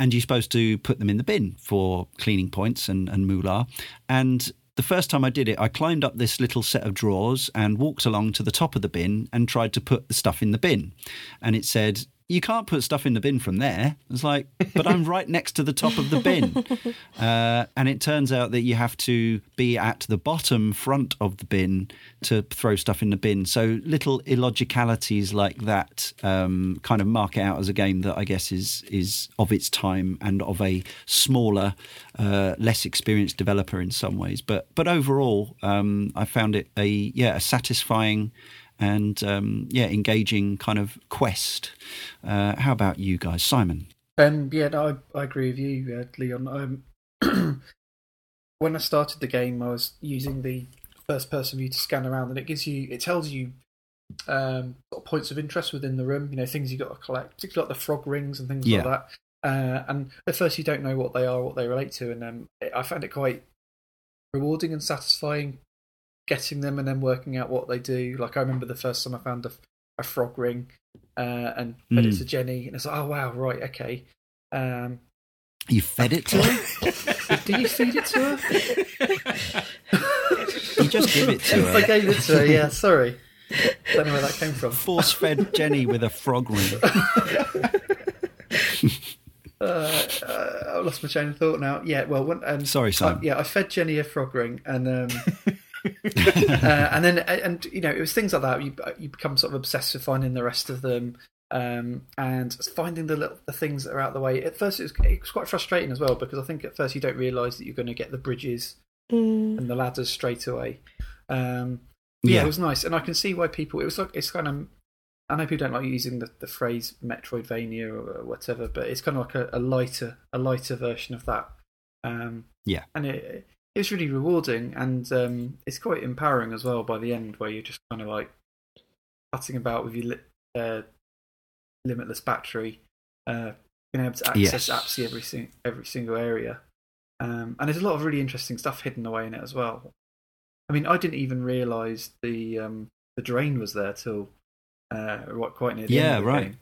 And you're supposed to put them in the bin for cleaning points and, and moolah. And the first time I did it, I climbed up this little set of drawers and walked along to the top of the bin and tried to put the stuff in the bin. And it said, you can't put stuff in the bin from there. It's like, but I'm right next to the top of the bin. Uh, and it turns out that you have to be at the bottom front of the bin to throw stuff in the bin. So little illogicalities like that um, kind of mark it out as a game that I guess is is of its time and of a smaller, uh, less experienced developer in some ways. But but overall, um, I found it a yeah a satisfying and um, yeah, engaging kind of quest. Uh, how about you guys, Simon? Um, yeah, no, I, I agree with you, uh, Leon. Um, when I started the game, I was using the first-person view to scan around, and it gives you, it tells you um, points of interest within the room. You know, things you got to collect, particularly like the frog rings and things Yeah. like that. Uh, and at first, you don't know what they are, what they relate to, and um, I found it quite rewarding and satisfying getting them and then working out what they do. Like I remember the first time I found a, a frog ring uh, and fed it Mm. to Jenny, and it's like, oh wow, right, okay. Um, You fed it to her? do you feed it to her? You just give it to her. I gave it to her. Yeah, sorry. I Don't know where that came from. Force fed Jenny with a frog ring. Uh, uh, I lost my chain of thought now. Yeah, well, when, um, Sorry, Simon. I, yeah, I fed Jenny a frog ring, and um, uh, and then and you know it was things like that. You you become sort of obsessed with finding the rest of them, um, and finding the little the things that are out of the way. At first, it was, it was quite frustrating as well because I think at first you don't realise that you're going to get the bridges Mm. and the ladders straight away. Um, yeah. Yeah. it was nice, and I can see why people. It was like it's kind of. I know people don't like using the, the phrase Metroidvania or whatever, but it's kind of like a, a lighter a lighter version of that. Um, Yeah. and it it was really rewarding, and um, it's quite empowering as well by the end, where you're just kind of like cutting about with your li- uh, limitless battery, uh, being able to access Yes. absolutely every sing- every single area. Um, and there's a lot of really interesting stuff hidden away in it as well. I mean, I didn't even realise the um, the drain was there till uh, quite near the Yeah, end the right.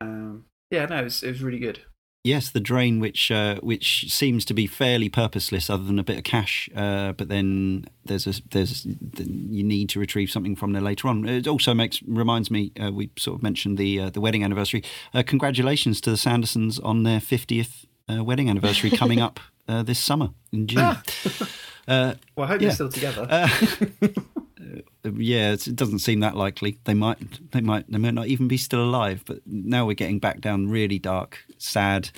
Um, yeah, no, it was, it was really good. Yes, the drain, which uh, which seems to be fairly purposeless, other than a bit of cash. Uh, but then there's a there's you need to retrieve something from there later on. It also makes reminds me. Uh, we sort of mentioned the uh, the wedding anniversary. Uh, congratulations to the Sandersons on their fiftieth uh, wedding anniversary coming up uh, this summer in June. Uh, Well, I hope Yeah. they're still together. yeah, it's- it doesn't seem that likely. They might, they might, they might not even be still alive. But now we're getting back down really dark, sad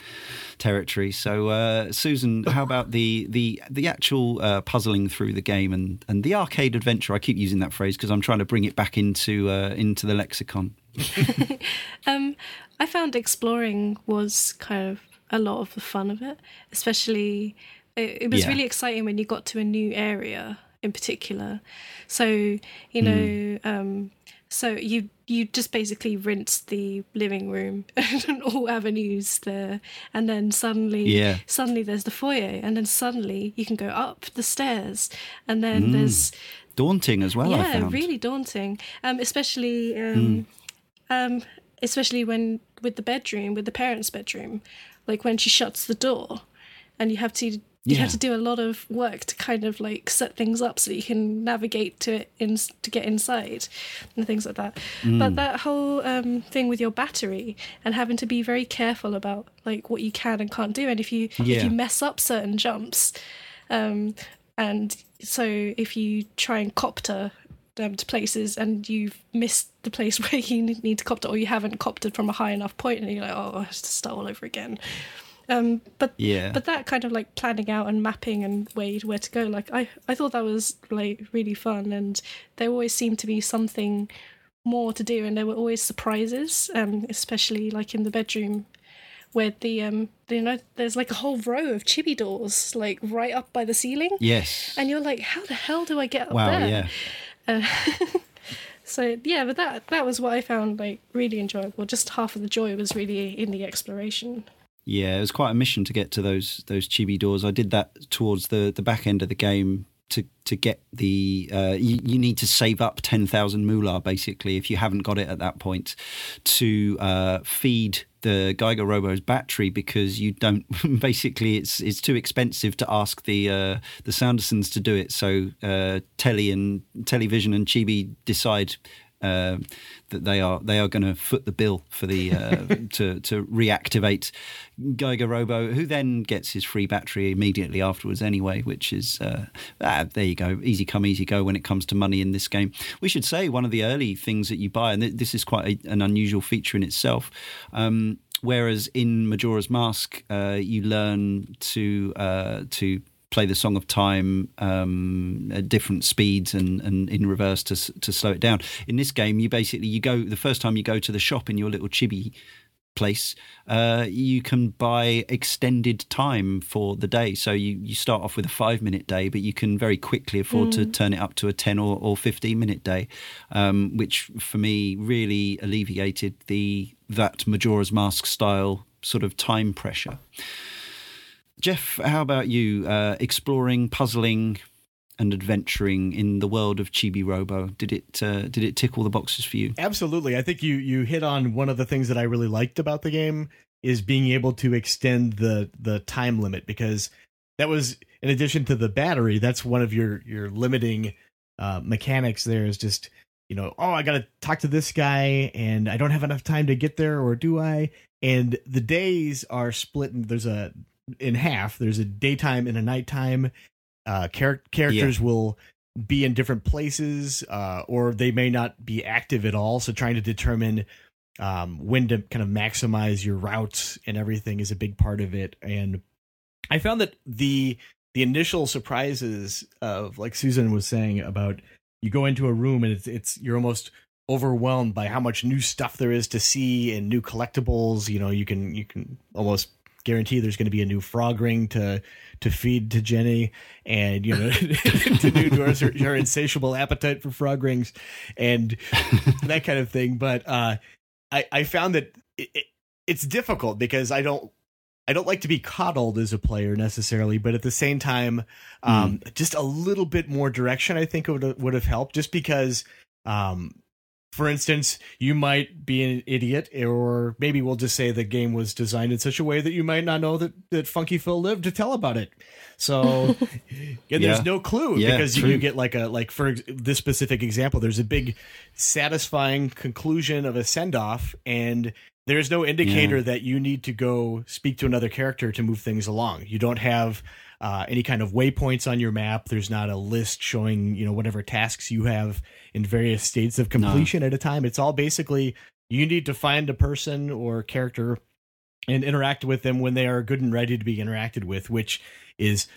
territory. So, uh, Susan, how about the the the actual uh, puzzling through the game and and the arcade adventure? I keep using that phrase because I'm trying to bring it back into uh, into the lexicon. Um, I found exploring was kind of a lot of the fun of it, especially it, it was Yeah. really exciting when you got to a new area in particular. So you know, um, so you you just basically rinse the living room and all avenues there, and then suddenly Yeah. suddenly there's the foyer, and then suddenly you can go up the stairs, and then there's Daunting as well. Yeah, really daunting. Um, especially um, um, especially when with the bedroom, with the parents' bedroom, like when she shuts the door, and you have to you Yeah. have to do a lot of work to kind of like set things up so that you can navigate to it in to get inside and things like that. Mm. But that whole um, thing with your battery and having to be very careful about like what you can and can't do, and if you if you mess up certain jumps, um, and so if you try and copter um, to places and you've missed the place where you need to copter or you haven't coptered from a high enough point and you're like oh I have to start all over again um, but Yeah. but that kind of like planning out and mapping and where where to go like I, I thought that was like really fun and there always seemed to be something more to do and there were always surprises um, especially like in the bedroom where the um you know there's like a whole row of chibi doors like right up by the ceiling Yes. and you're like how the hell do I get up wow. there Yeah. uh, so yeah, but that that was what I found like really enjoyable. Just half of the joy was really in the exploration. Yeah, it was quite a mission to get to those those chibi doors. I did that towards the, the back end of the game to to get the. Uh, you, you need to save up ten thousand moolah basically if you haven't got it at that point to uh, feed the Giga Robo's battery because you don't. basically, it's it's too expensive to ask the uh, the Sandersons to do it. So uh, Telly and Television and Chibi decide uh, that they are they are going to foot the bill for the uh, to to reactivate Giga Robo, who then gets his free battery immediately afterwards anyway, which is uh, ah, there you go, easy come easy go when it comes to money in this game. We should say one of the early things that you buy, and this is quite a, an unusual feature in itself. Um, whereas in Majora's Mask, uh, you learn to uh, to play the Song of Time um, at different speeds and, and in reverse to to slow it down. In this game, you basically you go the first time you go to the shop in your little chibi place, uh, you can buy extended time for the day. So you, you start off with a five minute day, but you can very quickly afford mm. to turn it up to a 10 or, or 15 minute day, um, which for me really alleviated the that Majora's Mask style sort of time pressure. Jeff, how about you? Uh, exploring, puzzling, and adventuring in the world of Chibi Robo. Did it uh, did it tick all the boxes for you? Absolutely. I think you you hit on one of the things that I really liked about the game is being able to extend the the time limit because that was in addition to the battery. That's one of your your limiting uh, mechanics. There is just you know, oh, I got to talk to this guy and I don't have enough time to get there, or do I? And the days are split. And there's a in half. There's a daytime and a nighttime. Uh, char- characters yeah. will be in different places, uh, or they may not be active at all. So trying to determine um, when to kind of maximize your routes and everything is a big part of it. And I found that the the initial surprises of like Susan was saying about you go into a room and it's it's you're almost overwhelmed by how much new stuff there is to see and new collectibles. You know, you can you can almost guarantee there's going to be a new frog ring to to feed to Jenny, and you know to do to her, her, insatiable appetite for frog rings and that kind of thing. But uh, I I found that it, it, it's difficult because I don't. I don't like to be coddled as a player necessarily, but at the same time, um, mm. just a little bit more direction I think would would have helped. Just because um, for instance, you might be an idiot, or maybe we'll just say the game was designed in such a way that you might not know that, that Funky Phil lived to tell about it. So yeah, there's no clue yeah, because you, you, get like a like for this specific example, there's a big satisfying conclusion of a send off, and there's no indicator yeah. that you need to go speak to another character to move things along. You don't have uh, any kind of waypoints on your map. There's not a list showing you know whatever tasks you have in various states of completion no. at a time. It's all basically you need to find a person or character and interact with them when they are good and ready to be interacted with, which is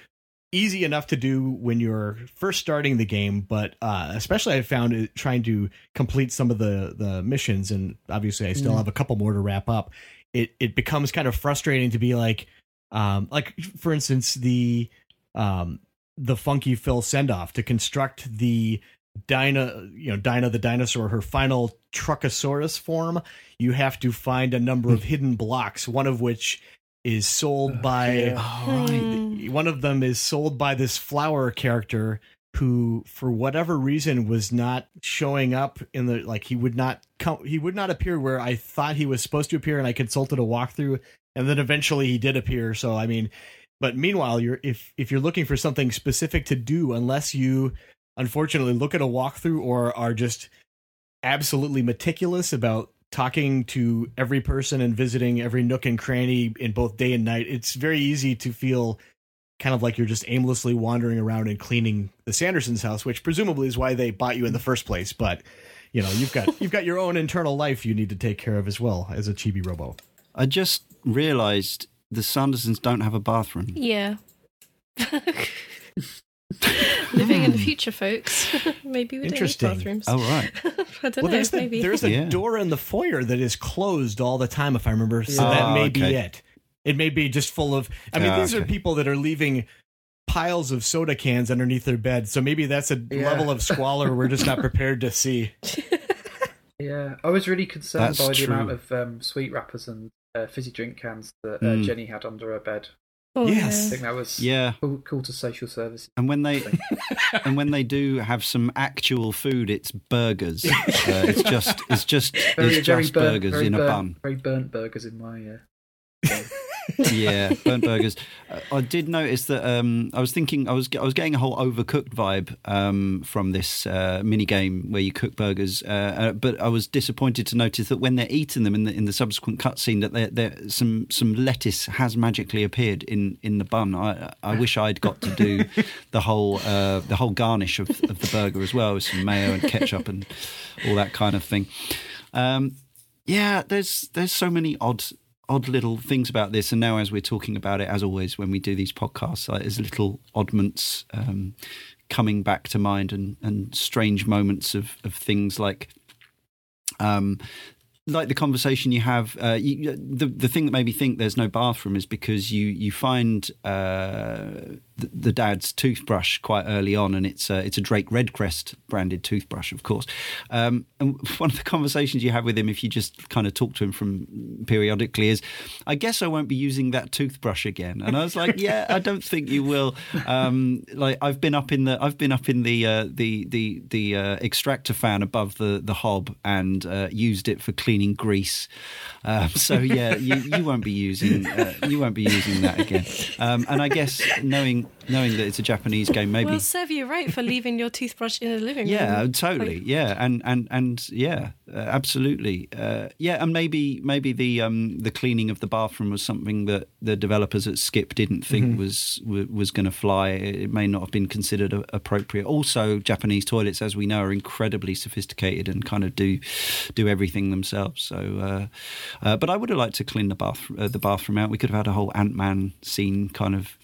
easy enough to do when you're first starting the game but uh, especially i found it trying to complete some of the the missions and obviously i still mm. have a couple more to wrap up it it becomes kind of frustrating to be like um like for instance the um the funky phil send off to construct the Dinah, you know, Dinah the dinosaur, her final Truckosaurus form, you have to find a number of hidden blocks, one of which is sold by oh, one of them is sold by this flower character who for whatever reason was not showing up in the like he would not come he would not appear where I thought he was supposed to appear and I consulted a walkthrough and then eventually he did appear so I mean but meanwhile you're if if you're looking for something specific to do unless you unfortunately look at a walkthrough or are just absolutely meticulous about talking to every person and visiting every nook and cranny in both day and night, it's very easy to feel kind of like you're just aimlessly wandering around and cleaning the Sandersons' house, which presumably is why they bought you in the first place. But you know, you've got you've got your own internal life you need to take care of as well as a chibi robo. I just realized the Sandersons don't have a bathroom. Yeah. Living in the hmm. future, folks. maybe we don't need bathrooms. Oh right. I don't well, know. There's the, maybe there's a yeah. door in the foyer that is closed all the time, if I remember. So oh, that ah, may okay. be it. It may be just full of. I mean, oh, these okay. are people that are leaving piles of soda cans underneath their bed. So maybe that's a yeah. level of squalor we're just not prepared to see. Yeah, I was really concerned that's by the amount of um, sweet wrappers and uh, fizzy drink cans that uh, mm. Jenny had under her bed. Oh, yes, I think that was yeah cool, cool to social services. And when they and when they do have some actual food, it's burgers. Uh, it's just it's just very, it's just burnt, burgers in burnt, a bun. Very burnt burgers in my. Uh, yeah, burnt burgers. Uh, I did notice that um, I was thinking I was I was getting a whole overcooked vibe um, from this uh, mini game where you cook burgers, uh, uh, but I was disappointed to notice that when they're eating them in the in the subsequent cutscene, that there there some some lettuce has magically appeared in in the bun. I I wish I'd got to do the whole uh, the whole garnish of, of the burger as well with some mayo and ketchup and all that kind of thing. Um, yeah, there's there's so many odd odd little things about this, and now as we're talking about it, as always when we do these podcasts, there's little oddments um, coming back to mind, and and strange moments of of things like. Um, like the conversation you have, uh, you, the the thing that made me think there's no bathroom is because you you find uh, the, dad's toothbrush quite early on, and it's a, it's a Drake Redcrest branded toothbrush, of course. Um, and one of the conversations you have with him, if you just kind of talk to him from periodically, is, "I guess I won't be using that toothbrush again." And I was like, "Yeah, I don't think you will." Um, like I've been up in the I've been up in the uh, the the the uh, extractor fan above the the hob and uh, used it for cleaning grease. Um, so yeah, you, you won't be using uh, you won't be using that again. Um, and I guess knowing knowing that it's a Japanese game, maybe will serve you right for leaving your toothbrush in the living room. Yeah, totally. Yeah, and and and yeah, uh, absolutely. Uh, yeah, and maybe maybe the um, the cleaning of the bathroom was something that the developers at Skip didn't think mm-hmm. was was going to fly. It may not have been considered appropriate. Also, Japanese toilets, as we know, are incredibly sophisticated and kind of do do everything themselves. So, uh, uh but I would have liked to clean the bath uh, the bathroom out. We could have had a whole Ant Man scene, kind of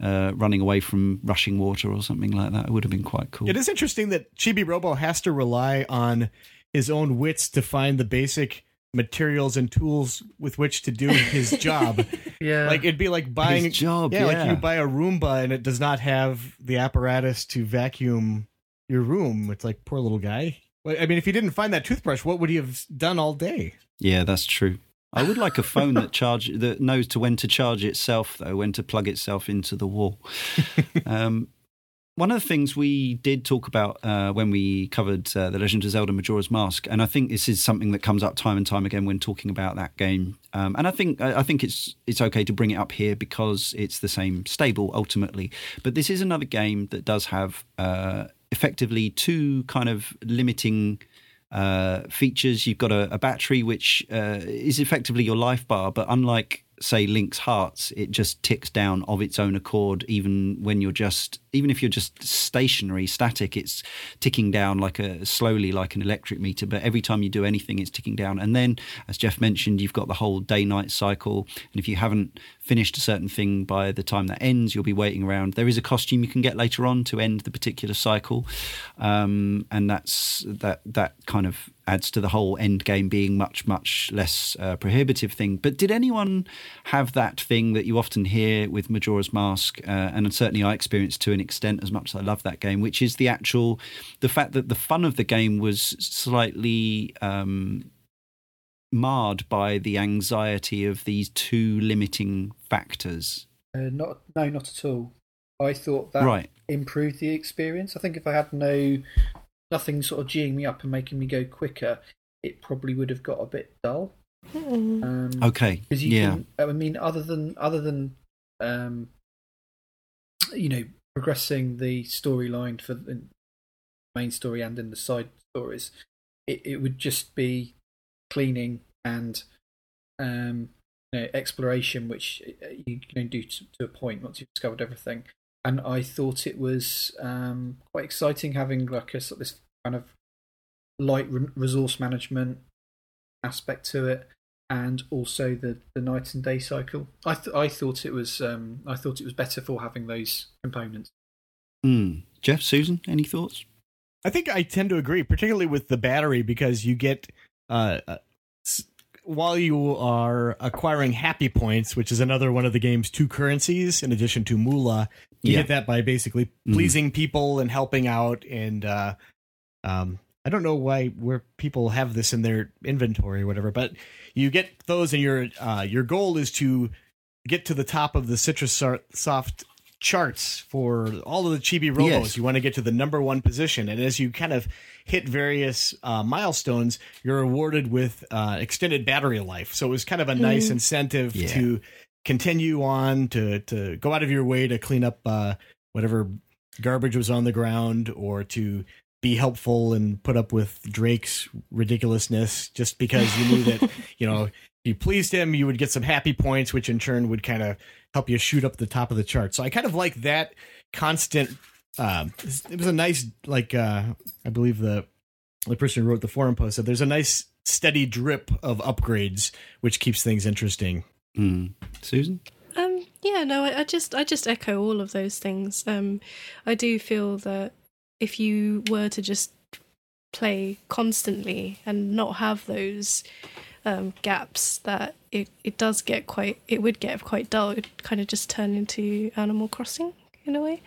uh, running away from rushing water or something like that. It would have been quite cool. It is interesting that Chibi Robo has to rely on his own wits to find the basic materials and tools with which to do his job. yeah. Like it'd be like buying his job. Yeah, yeah, like you buy a Roomba and it does not have the apparatus to vacuum your room. It's like poor little guy. I mean, if he didn't find that toothbrush, what would he have done all day? Yeah, that's true. I would like a phone that charge that knows to when to charge itself, though, when to plug itself into the wall. um, one of the things we did talk about uh, when we covered uh, the Legend of Zelda: Majora's Mask, and I think this is something that comes up time and time again when talking about that game. Um, and I think I think it's it's okay to bring it up here because it's the same stable ultimately. But this is another game that does have uh, effectively two kind of limiting uh, features. You've got a, a battery which uh, is effectively your life bar, but unlike say Link's hearts, it just ticks down of its own accord, even when you're just, even if you're just stationary, static, it's ticking down like a slowly, like an electric meter. But every time you do anything, it's ticking down. And then, as Jeff mentioned, you've got the whole day-night cycle. And if you haven't finished a certain thing by the time that ends, you'll be waiting around. There is a costume you can get later on to end the particular cycle, um, and that's that that kind of adds to the whole end game being much much less uh, prohibitive thing. But did anyone have that thing that you often hear with Majora's Mask, uh, and certainly I experienced to an extent as much as I love that game, which is the actual the fact that the fun of the game was slightly. Um, marred by the anxiety of these two limiting factors uh, not no not at all i thought that right. improved the experience i think if i had no nothing sort of geeing me up and making me go quicker, it probably would have got a bit dull. Um, okay. Because yeah. Can, I mean, other than other than um, you know progressing the storyline for the main story and in the side stories, it, it would just be cleaning and um, you know, exploration, which uh, you can do to, to a point once you've discovered everything and I thought it was um, quite exciting having like a sort of this kind of light re- resource management aspect to it, and also the, the night and day cycle. I th- I thought it was um, I thought it was better for having those components. Mm. Jeff, Susan, any thoughts? I think I tend to agree, particularly with the battery, because you get uh, uh while you are acquiring happy points, which is another one of the game's two currencies, in addition to moolah, you yeah. get that by basically mm-hmm. pleasing mm. people and helping out. And uh, um, I don't know why where people have this in their inventory or whatever, but you get those, and your uh, your goal is to get to the top of the Citrus Soft charts for all of the chibi robos. Yes. You want to get to the number one position, and as you kind of hit various uh, milestones, you're awarded with uh, extended battery life. So it was kind of a nice mm. incentive yeah. to continue on to to go out of your way to clean up uh, whatever garbage was on the ground or to be helpful and put up with Drake's ridiculousness just because you knew that you know you pleased him you would get some happy points which in turn would kind of help you shoot up the top of the chart. So I kind of like that constant um, it was a nice like uh, I believe the the person who wrote the forum post said there's a nice steady drip of upgrades which keeps things interesting Mm. Susan? Um, yeah, no, I, I, just I just echo all of those things. Um, I do feel that if you were to just play constantly and not have those um, gaps, that it, it does get quite it would get quite dull. It kind of just turn into Animal Crossing in a way.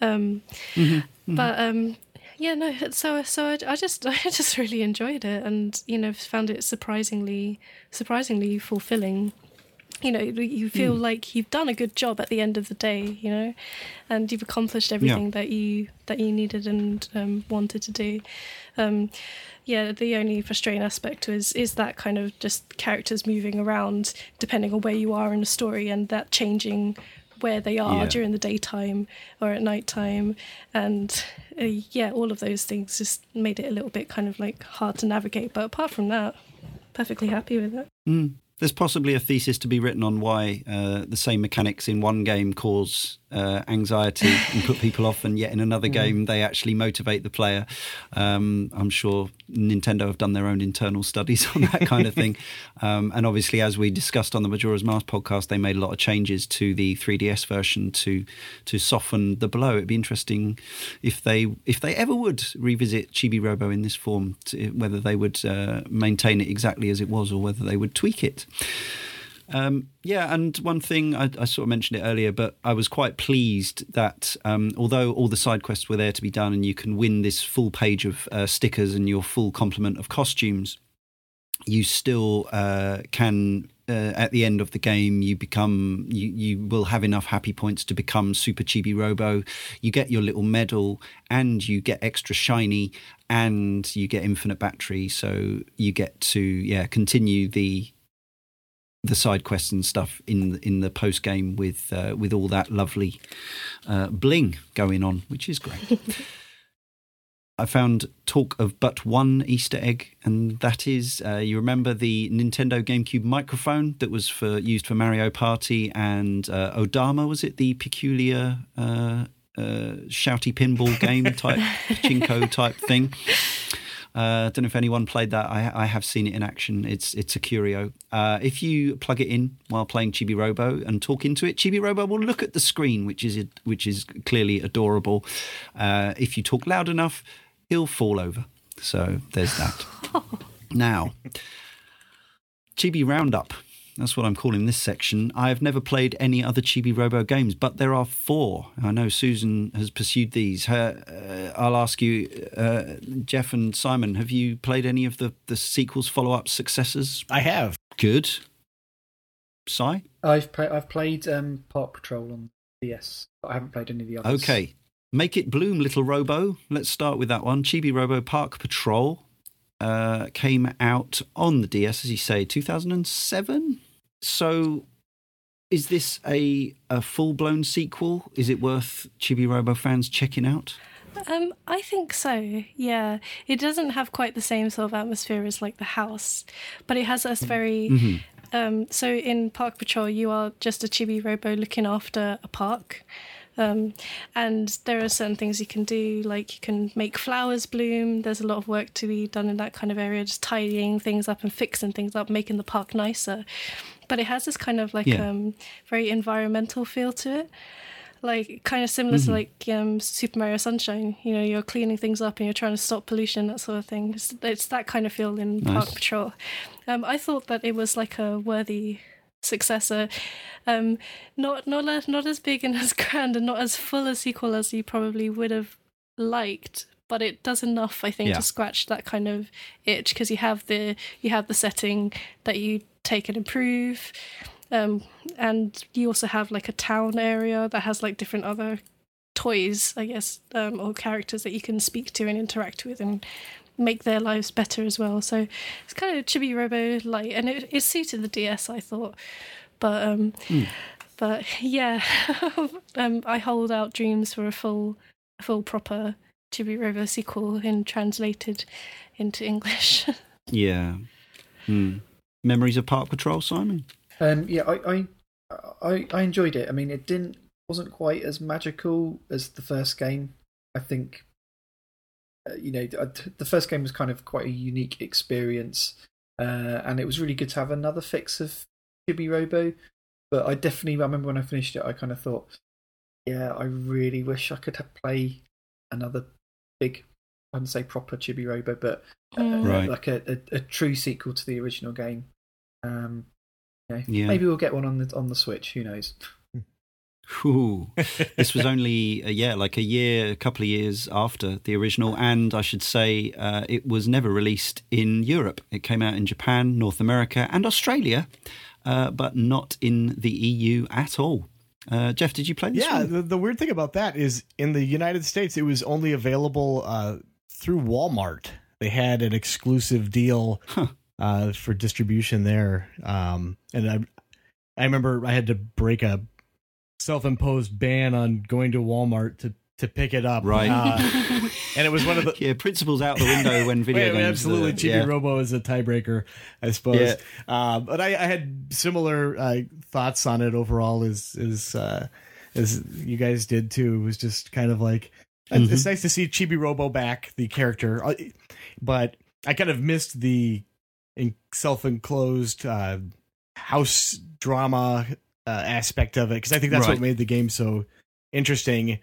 Um, mm-hmm, mm-hmm. But um, yeah, no. So so I, I just I just really enjoyed it, and you know found it surprisingly surprisingly fulfilling you know you feel mm. like you've done a good job at the end of the day you know and you've accomplished everything yeah. that you that you needed and um, wanted to do um, yeah the only frustrating aspect is is that kind of just characters moving around depending on where you are in the story and that changing where they are yeah. during the daytime or at nighttime and uh, yeah all of those things just made it a little bit kind of like hard to navigate but apart from that perfectly happy with it mm. There's possibly a thesis to be written on why uh, the same mechanics in one game cause uh, anxiety and put people off, and yet in another mm. game they actually motivate the player. Um, I'm sure Nintendo have done their own internal studies on that kind of thing. Um, and obviously, as we discussed on the Majora's Mask podcast, they made a lot of changes to the 3DS version to to soften the blow. It'd be interesting if they if they ever would revisit Chibi Robo in this form, to, whether they would uh, maintain it exactly as it was or whether they would tweak it. Um, yeah, and one thing I, I, sort of mentioned it earlier, but I was quite pleased that um, although all the side quests were there to be done, and you can win this full page of uh, stickers and your full complement of costumes, you still uh, can. Uh, at the end of the game, you become you you will have enough happy points to become Super Chibi Robo. You get your little medal, and you get extra shiny, and you get infinite battery. So you get to yeah continue the the side quests and stuff in in the post game with uh, with all that lovely uh, bling going on, which is great. I found talk of but one Easter egg, and that is uh, you remember the Nintendo GameCube microphone that was for used for Mario Party and uh, Odama was it the peculiar uh, uh, shouty pinball game type chinko type thing. I uh, don't know if anyone played that. I, I, have seen it in action. It's it's a curio. Uh, if you plug it in while playing Chibi Robo and talk into it, Chibi Robo will look at the screen, which is which is clearly adorable. Uh, if you talk loud enough, he'll fall over. So there's that. now, Chibi Roundup. That's what I'm calling this section. I have never played any other Chibi Robo games, but there are four. I know Susan has pursued these. Her, uh, I'll ask you, uh, Jeff and Simon, have you played any of the, the sequels, follow up, successors? I have. Good. Si? I've, I've played um, Park Patrol on DS, but I haven't played any of the others. Okay. Make it bloom, little Robo. Let's start with that one. Chibi Robo Park Patrol uh, came out on the DS, as you say, 2007? So, is this a a full blown sequel? Is it worth Chibi Robo fans checking out? Um, I think so. Yeah, it doesn't have quite the same sort of atmosphere as like the house, but it has us very. Mm-hmm. Um, so in Park Patrol, you are just a Chibi Robo looking after a park. Um, and there are certain things you can do, like you can make flowers bloom. There's a lot of work to be done in that kind of area, just tidying things up and fixing things up, making the park nicer but it has this kind of like yeah. um, very environmental feel to it like kind of similar mm-hmm. to like um, Super Mario Sunshine. You know, you're cleaning things up and you're trying to stop pollution, that sort of thing. It's, it's that kind of feel in nice. Park Patrol. Um, I thought that it was like a worthy successor. Um, not not not as big and as grand and not as full a sequel as you probably would have liked. But it does enough, I think, yeah. to scratch that kind of itch because you have the you have the setting that you take and improve. Um, and you also have like a town area that has like different other toys, I guess, um, or characters that you can speak to and interact with and make their lives better as well. So it's kind of Chibi Robo light, and it, it suited the DS, I thought. But um, Mm. but yeah, um, I hold out dreams for a full, a full proper Chibi Robo sequel in translated into English. Yeah. Hmm. Memories of Park Patrol, Simon? Um, yeah, I, I I I enjoyed it. I mean, it didn't wasn't quite as magical as the first game. I think, you know, the the first game was kind of quite a unique experience, uh, and it was really good to have another fix of Chibi Robo. But I definitely I remember when I finished it, I kind of thought, yeah, I really wish I could have play another big, I wouldn't say proper Chibi Robo, but uh, Mm. Right. like a, a, a true sequel to the original game. Um, you know, Yeah. Maybe we'll get one on the on the Switch. Who knows? Ooh. this was only, uh, yeah, like a year, a couple of years after the original. And I should say uh, it was never released in Europe. It came out in Japan, North America, and Australia, uh, but not in the EU at all. Uh, Jeff, did you play this Yeah, one? the, the weird thing about that is in the United States, it was only available uh, through Walmart. They had an exclusive deal Huh. uh, for distribution there, um, and I, I remember I had to break a self-imposed ban on going to Walmart to to pick it up. Right. Uh, and it was one of the Yeah, principles out the window when video Wait, games. absolutely. Chibi yeah. Robo is a tiebreaker, I suppose. Yeah. Uh, but I, I had similar uh, thoughts on it overall as as uh, as you guys did too. It was just kind of like it's- it's nice to see Chibi Robo back, the character, Uh, but I kind of missed the self-enclosed uh, house drama uh, aspect of it because I think that's Right. what made the game so interesting.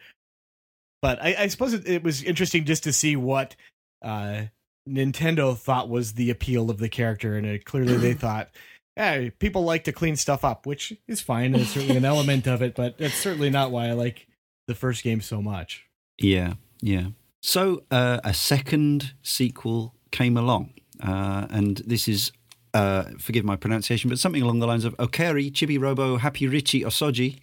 But I, I suppose it, it was interesting just to see what uh, Nintendo thought was the appeal of the character, and it, clearly they thought, "Hey, people like to clean stuff up," which is fine. It's certainly an element of it, but that's certainly not why I like the first game so much. Yeah, yeah. So uh, a second sequel came along, uh, and this is, uh, forgive my pronunciation, but something along the lines of Okeri Chibi Robo Happy Richie Osoji,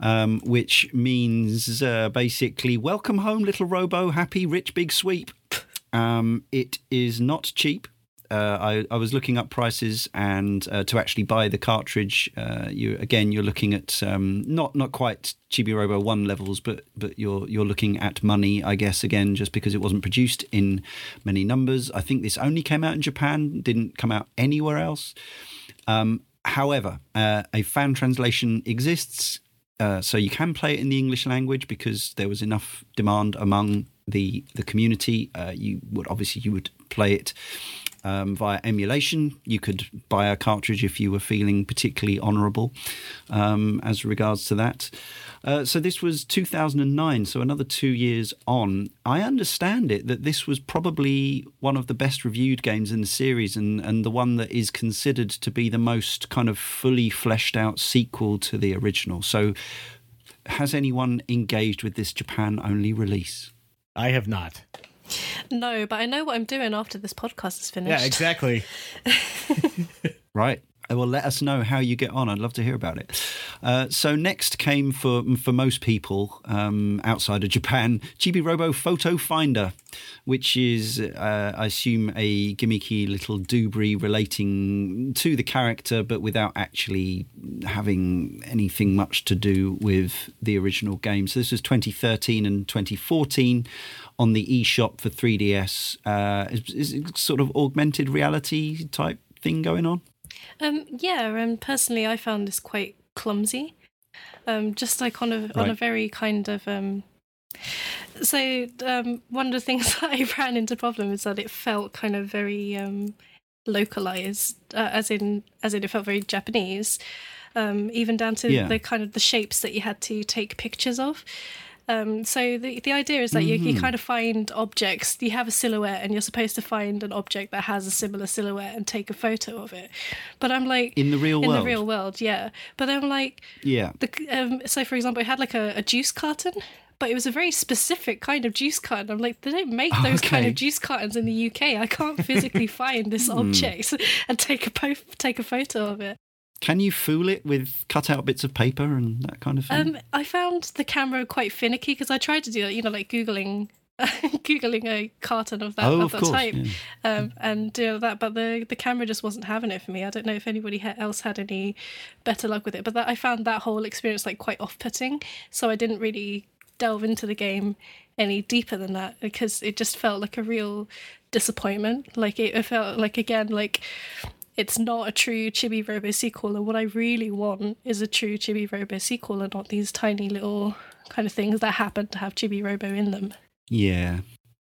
um, which means uh, basically welcome home, little Robo, happy rich big sweep. Um, it is not cheap. Uh, I, I was looking up prices, and uh, to actually buy the cartridge, uh, you again you're looking at um, not not quite Chibi Robo one levels, but but you're you're looking at money, I guess. Again, just because it wasn't produced in many numbers. I think this only came out in Japan, didn't come out anywhere else. Um, however, uh, a fan translation exists, uh, so you can play it in the English language because there was enough demand among the the community. Uh, you would obviously you would play it um, via emulation. You could buy a cartridge if you were feeling particularly honourable um, as regards to that. Uh, so this was 2009, so another two years on. I understand it that this was probably one of the best reviewed games in the series, and and the one that is considered to be the most kind of fully fleshed out sequel to the original. So, has anyone engaged with this Japan only release? I have not. No, but I know what I'm doing after this podcast is finished. Yeah, exactly. Right. Well, let us know how you get on. I'd love to hear about it. Uh, so next came for for most people um, outside of Japan, Chibi Robo Photo Finder, which is, uh, I assume, a gimmicky little doobry relating to the character, but without actually having anything much to do with the original game. So this was 2013 and 2014 on the eShop for 3DS. Uh, is, is sort of augmented reality type thing going on? Um, yeah, and personally, I found this quite clumsy. Um, just like on a on a very kind of um. So um, one of the things that I ran into problem is that it felt kind of very um, localized, uh, as in as in it felt very Japanese, um, even down to Yeah. the kind of the shapes that you had to take pictures of. Um, so the the idea is that you, you Mhm. kind of find objects. You have a silhouette, and you're supposed to find an object that has a similar silhouette and take a photo of it. But I'm like, In the real in world? the real world, yeah. But I'm like, Yeah. the um, so for example, it had like a, a juice carton, but it was a very specific kind of juice carton. I'm like, they don't make those kind of juice cartons in the UK. I can't physically find this object and take a po- take a photo of it. Can you fool it with cut out bits of paper and that kind of thing? Um, I found the camera quite finicky because I tried to do that, you know, like googling googling a carton of that Oh, of the course, time, yeah. um, and you know that. But the the camera just wasn't having it for me. I don't know if anybody ha- else had any better luck with it, but that I found that whole experience like quite off putting. So I didn't really delve into the game any deeper than that because it just felt like a real disappointment. Like it, it felt like again like it's not a true Chibi Robo sequel, and what I really want is a true Chibi Robo sequel, and not these tiny little kind of things that happen to have Chibi Robo in them. Yeah.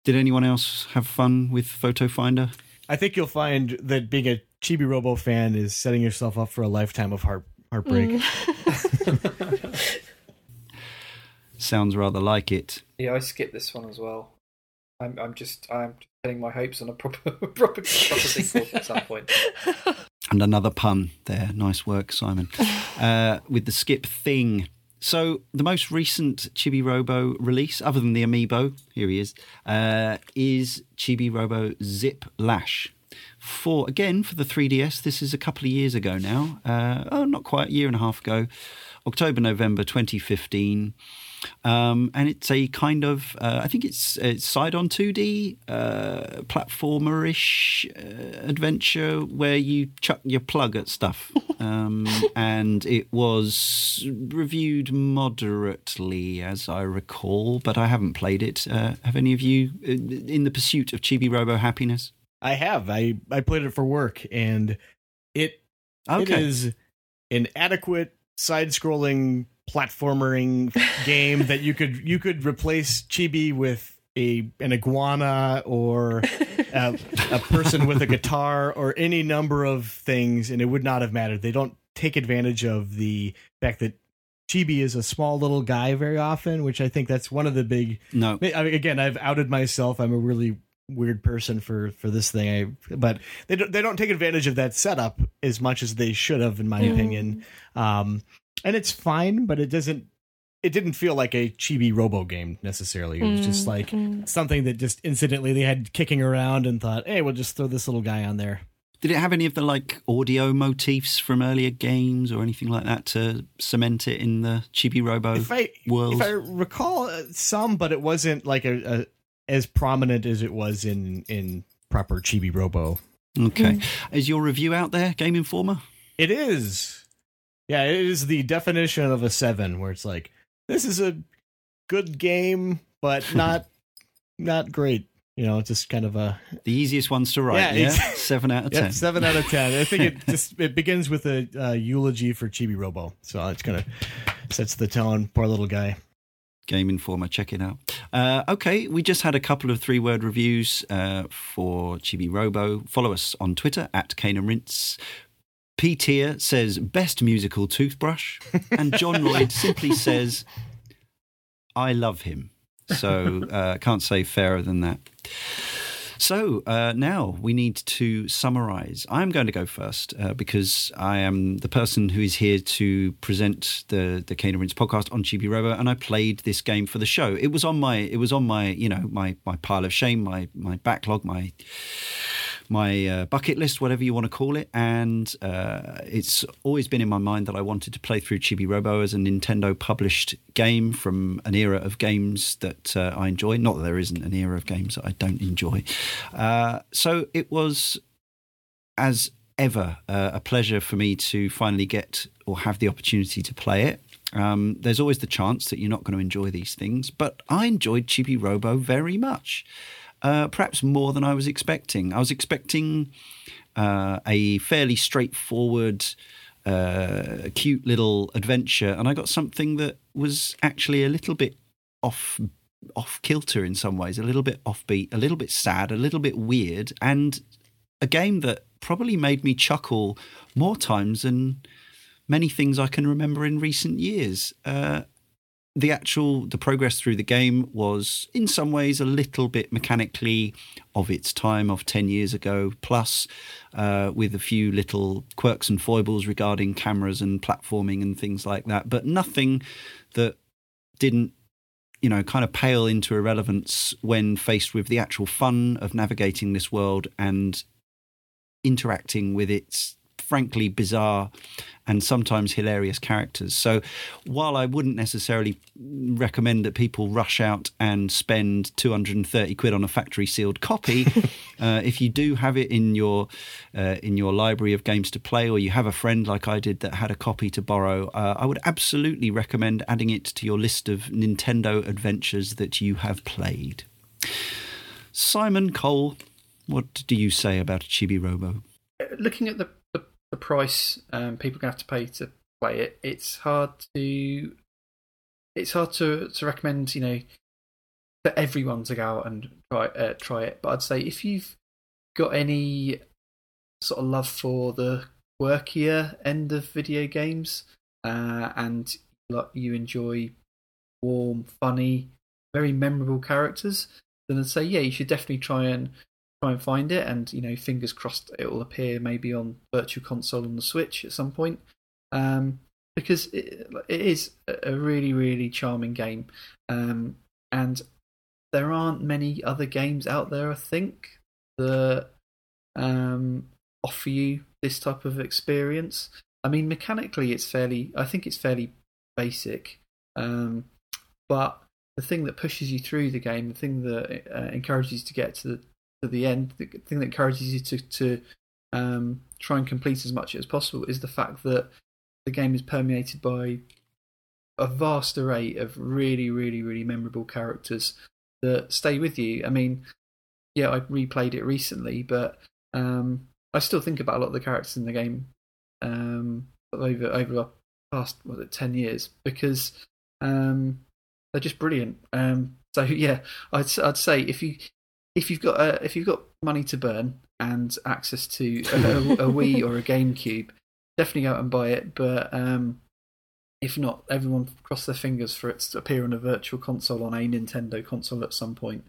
Did anyone else have fun with Photo Finder? I think you'll find that being a Chibi Robo fan is setting yourself up for a lifetime of heart heartbreak. Mm. Sounds rather like it. Yeah, I skipped this one as well. I'm, I'm just, I'm putting my hopes on a proper, proper, proper sequel at some point. And another pun there. Nice work, Simon. Uh, with the skip thing. So, the most recent Chibi Robo release, other than the amiibo, here he is, uh, is Chibi Robo Zip Lash. For again for the 3DS, this is a couple of years ago now. Uh, oh, not quite a year and a half ago, October November 2015. Um, and it's a kind of, uh, I think it's, it's side on 2D uh, platformer-ish uh, adventure where you chuck your plug at stuff. Um, and it was reviewed moderately, as I recall, but I haven't played it. Uh, have any of you, uh, in the pursuit of Chibi Robo happiness? I have. I I played it for work, and it it is an adequate side-scrolling platforming game that you could you could replace Chibi with a an iguana or a, a person with a guitar or any number of things, and it would not have mattered. They don't take advantage of the fact that Chibi is a small little guy very often, which I think that's one of the big. No. I mean, again, I've outed myself. I'm a really weird person for for this thing I, but they don't they don't take advantage of that setup as much as they should have in my opinion um and it's fine but it doesn't it didn't feel like a chibi robo game necessarily it was just like something that just incidentally they had kicking around and thought hey we'll just throw this little guy on there Did it have any of the like audio motifs from earlier games or anything like that to cement it in the Chibi Robo if i world? if i recall uh, some but it wasn't like a, a as prominent as it was in in proper chibi robo Okay. Is your review out there, Game Informer? It is. Yeah, it is the definition of a seven, where it's like this is a good game, but not not great. You know, just kind of a The easiest ones to write. Yeah, Yeah, seven out of ten. seven out of ten. I think it just it begins with a uh, eulogy for Chibi Robo, so it's kind of sets the tone. Poor little guy. Game Informer, check it out. Uh, okay, we just had a couple of three word reviews uh, for Chibi Robo. Follow us on Twitter at Cane and Rinse. P Tier says best musical toothbrush, and John Lloyd simply says, "I love him." So uh, can't say fairer than that. So uh, now we need to summarize. I'm going to go first uh, because I am the person who is here to present the the Cane Rinse podcast on Chibi Robo, and I played this game for the show. It was on my it was on my you know my my pile of shame, my my backlog, my my uh, bucket list, whatever you want to call it. And uh, it's always been in my mind that I wanted to play through Chibi Robo as a Nintendo published game from an era of games that uh, I enjoy. Not that there isn't an era of games that I don't enjoy. Uh, so it was, as ever, uh, a pleasure for me to finally get or have the opportunity to play it. Um, there's always the chance that you're not going to enjoy these things, but I enjoyed Chibi Robo very much uh, perhaps more than I was expecting. I was expecting uh, a fairly straightforward, uh, cute little adventure, and I got something that was actually a little bit off off kilter in some ways, a little bit offbeat, a little bit sad, a little bit weird, and a game that probably made me chuckle more times than many things I can remember in recent years. Uh, the actual the progress through the game was in some ways a little bit mechanically of its time of 10 years ago. Plus uh, with a few little quirks and foibles regarding cameras and platforming and things like that. But nothing that didn't you know kind of pale into irrelevance when faced with the actual fun of navigating this world and interacting with its frankly bizarre and sometimes hilarious characters. So while I wouldn't necessarily recommend that people rush out and spend 230 quid on a factory sealed copy, uh, if you do have it in your uh, in your library of games to play, or you have a friend like I did that had a copy to borrow, uh, I would absolutely recommend adding it to your list of Nintendo adventures that you have played. Simon Cole, what do you say about Chibi Robo? Looking at the the price um, people to have to pay to play it, it's hard to it's hard to to recommend. You know, for everyone to go out and try uh, try it. But I'd say if you've got any sort of love for the quirkier end of video games, uh, and you enjoy warm, funny, very memorable characters, then I'd say yeah, you should definitely try and try and find it, and you know, fingers crossed it will appear maybe on Virtual Console on the Switch at some point, um, because it, it is a really really charming game, um, and there aren't many other games out there, I think, that um, offer you this type of experience. I mean, mechanically, it's fairly. I think it's fairly basic, um, but the thing that pushes you through the game, the thing that uh, encourages you to get to the to the end, the thing that encourages you to to um, try and complete as much as possible is the fact that the game is permeated by a vast array of really, really, really memorable characters that stay with you. I mean, yeah, I replayed it recently, but um, I still think about a lot of the characters in the game um, over over the past was it ten years because um, they're just brilliant. Um, so yeah, I'd I'd say if you if you've got if you've got money to burn and access to a, a, a Wii or a GameCube, definitely go out and buy it. But um, if not, everyone cross their fingers for it to appear on a virtual console on a Nintendo console at some point.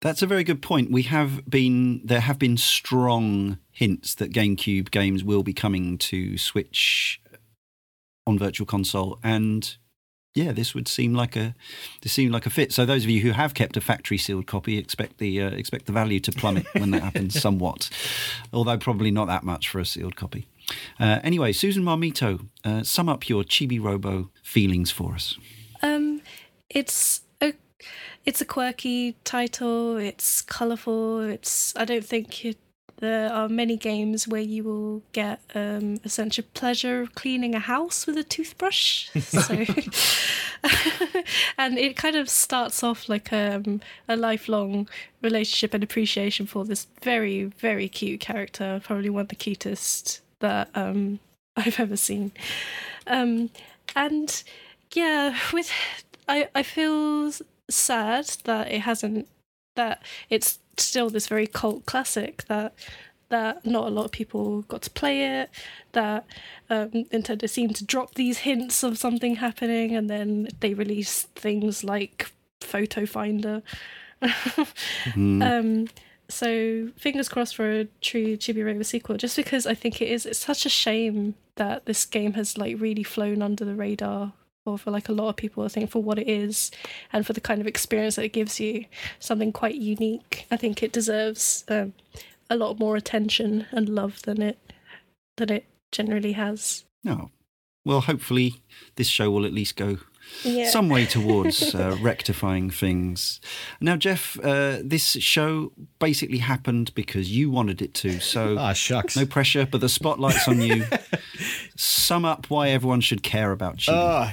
That's a very good point. We have been there have been strong hints that GameCube games will be coming to Switch on Virtual Console, and yeah, this would seem like a this seemed like a fit. So those of you who have kept a factory sealed copy expect the uh, expect the value to plummet when that happens somewhat, although probably not that much for a sealed copy. Uh, anyway, Susan Marmito, uh, sum up your Chibi Robo feelings for us. Um, it's a it's a quirky title. It's colourful. It's I don't think it there are many games where you will get um, a sense of pleasure of cleaning a house with a toothbrush. So, and it kind of starts off like um, a lifelong relationship and appreciation for this very, very cute character, probably one of the cutest that um, I've ever seen. Um, and yeah, with I, I feel sad that it hasn't that it's still this very cult classic that that not a lot of people got to play it. That um, Nintendo seemed to drop these hints of something happening, and then they released things like Photo Finder. mm. um, so fingers crossed for a true Chibi Robo sequel. Just because I think it is, it's such a shame that this game has like really flown under the radar or for like a lot of people, I think for what it is and for the kind of experience that it gives you, something quite unique. I think it deserves um, a lot more attention and love than it than it generally has. No, well, hopefully this show will at least go yeah. some way towards uh, rectifying things. Now, Jeff, uh, this show basically happened because you wanted it to. So, ah, shucks. No pressure, but the spotlight's on you. Sum up why everyone should care about you. Uh,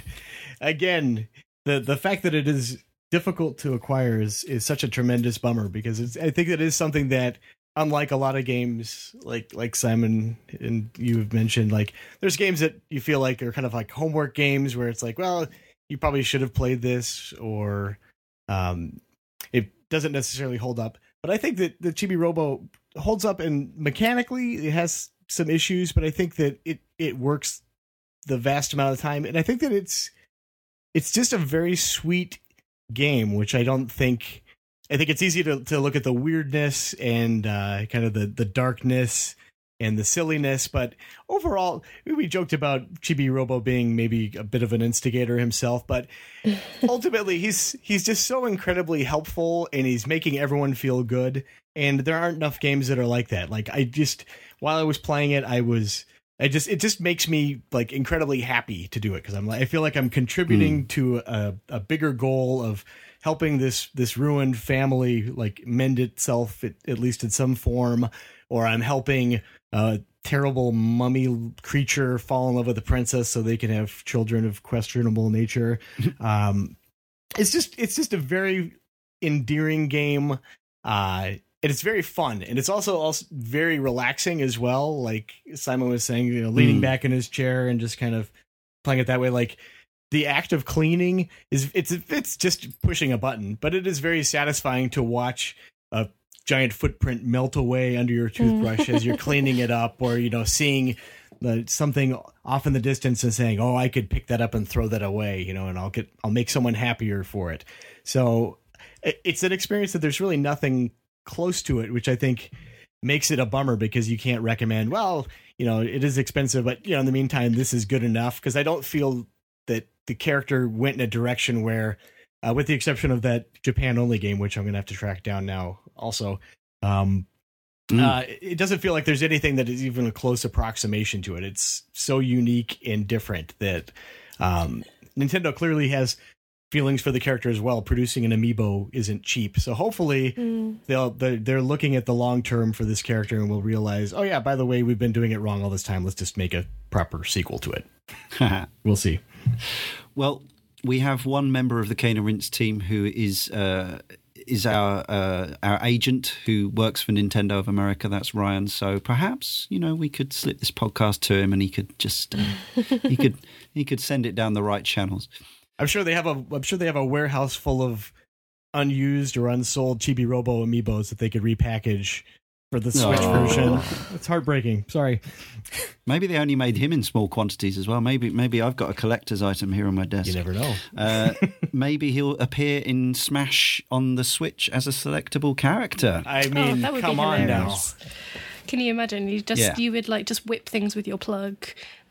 again, the the fact that it is difficult to acquire is is such a tremendous bummer because it's I think it is something that unlike a lot of games like like Simon and you have mentioned like there's games that you feel like are kind of like homework games where it's like well you probably should have played this or um it doesn't necessarily hold up but I think that the Chibi Robo holds up and mechanically it has some issues but I think that it it works the vast amount of time. And I think that it's it's just a very sweet game which I don't think I think it's easy to, to look at the weirdness and uh, kind of the, the darkness and the silliness. But overall, we joked about Chibi Robo being maybe a bit of an instigator himself, but ultimately he's he's just so incredibly helpful and he's making everyone feel good. And there aren't enough games that are like that. Like I just while I was playing it, I was I just it just makes me like incredibly happy to do it because I'm like I feel like I'm contributing mm. to a, a bigger goal of helping this this ruined family like mend itself at, at least in some form, or I'm helping a terrible mummy creature fall in love with a princess so they can have children of questionable nature. um, it's just it's just a very endearing game. Uh, and it's very fun and it's also also very relaxing as well like simon was saying you know leaning mm. back in his chair and just kind of playing it that way like the act of cleaning is it's it's just pushing a button but it is very satisfying to watch a giant footprint melt away under your mm. toothbrush as you're cleaning it up or you know seeing the, something off in the distance and saying oh i could pick that up and throw that away you know and i'll get i'll make someone happier for it. So it's an experience that there's really nothing close to it, which I think makes it a bummer because you can't recommend, well, you know, it is expensive, but you know, in the meantime, this is good enough. Because I don't feel that the character went in a direction where, uh, with the exception of that Japan only game, which I'm going to have to track down now also, um, mm. uh, it doesn't feel like there's anything that is even a close approximation to it. It's so unique and different that um, Nintendo clearly has feelings for the character as well. Producing an amiibo isn't cheap, so hopefully mm. they'll they're, they're looking at the long term for this character and will realize, oh yeah, by the way, we've been doing it wrong all this time. Let's just make a proper sequel to it. we'll see. Well, we have one member of the Cane and Rinse team who is. Uh, is our uh, our agent who works for Nintendo of America. That's Ryan. So perhaps you know we could slip this podcast to him, and he could just uh, he could he could send it down the right channels. I'm sure they have a I'm sure they have a warehouse full of unused or unsold Chibi Robo amiibos that they could repackage for the Switch oh. version. It's heartbreaking. Sorry. Maybe they only made him in small quantities as well. Maybe maybe I've got a collector's item here on my desk. You never know. Uh, maybe he'll appear in Smash on the Switch as a selectable character. I mean, oh, come on now. Can you imagine? You just yeah. you would like just whip things with your plug.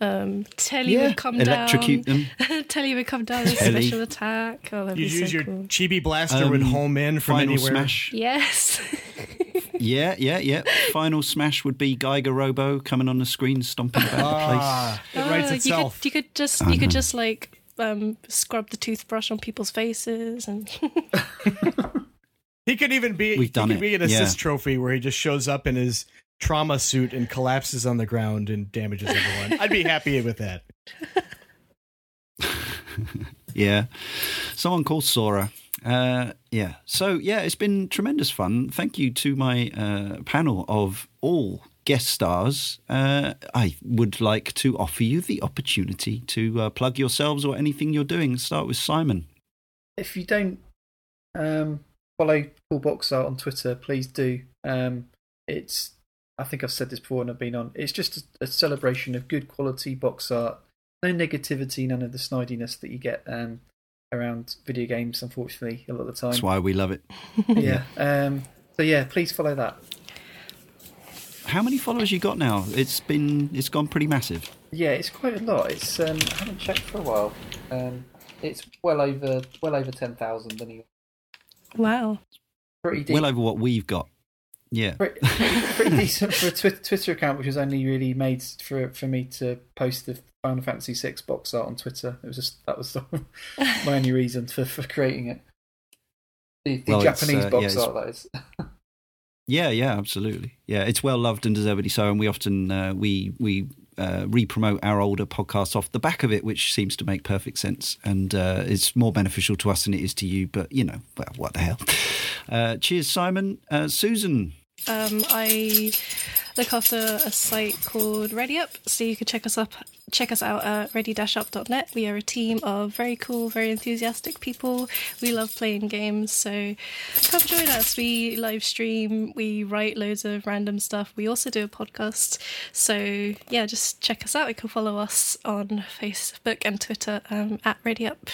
Um, Telly yeah. would come down. Electrocute down. them. Telly would come down with a special attack. Oh, you use so your cool. chibi blaster um, would home in from final anywhere. Smash. Yes. yeah, yeah, yeah. Final smash would be Giga Robo coming on the screen, stomping about ah, the place. It writes itself. You could, you could just you could just like um, scrub the toothbrush on people's faces and. He could even be. We've done he could it. be an assist yeah. trophy where he just shows up in his trauma suit and collapses on the ground and damages everyone. I'd be happy with that. yeah. Someone called Sora. Uh, yeah. So, yeah, it's been tremendous fun. Thank you to my uh, panel of all guest stars. Uh, I would like to offer you the opportunity to uh, plug yourselves or anything you're doing. Start with Simon. If you don't um, follow Box Art on Twitter, please do. Um, it's I think I've said this before and I've been on. It's just a, a celebration of good quality box art. No negativity, none of the snidiness that you get um, around video games. Unfortunately, a lot of the time. That's why we love it. yeah. Um, so yeah, please follow that. How many followers you got now? It's been it's gone pretty massive. Yeah, it's quite a lot. It's um, I haven't checked for a while. Um, it's well over well over ten thousand anyway. Wow. Pretty deep. Well over what we've got. Yeah, pretty, pretty decent for a Twitter account, which was only really made for for me to post the Final Fantasy VI box art on Twitter. It was just that was my only reason for, for creating it. The, the well, Japanese uh, box yeah, art, that is. yeah, yeah, absolutely. Yeah, it's well loved and deservedly so, and we often uh, we we uh, re-promote our older podcasts off the back of it, which seems to make perfect sense and uh, it's more beneficial to us than it is to you. But you know, well, what the hell? Uh, cheers, Simon. Uh, Susan, um, I look after a site called Ready Up, so you can check us up, check us out at ready-up.net. We are a team of very cool, very enthusiastic people. We love playing games, so come join us. We live stream, we write loads of random stuff. We also do a podcast, so yeah, just check us out. You can follow us on Facebook and Twitter um, at Ready Up.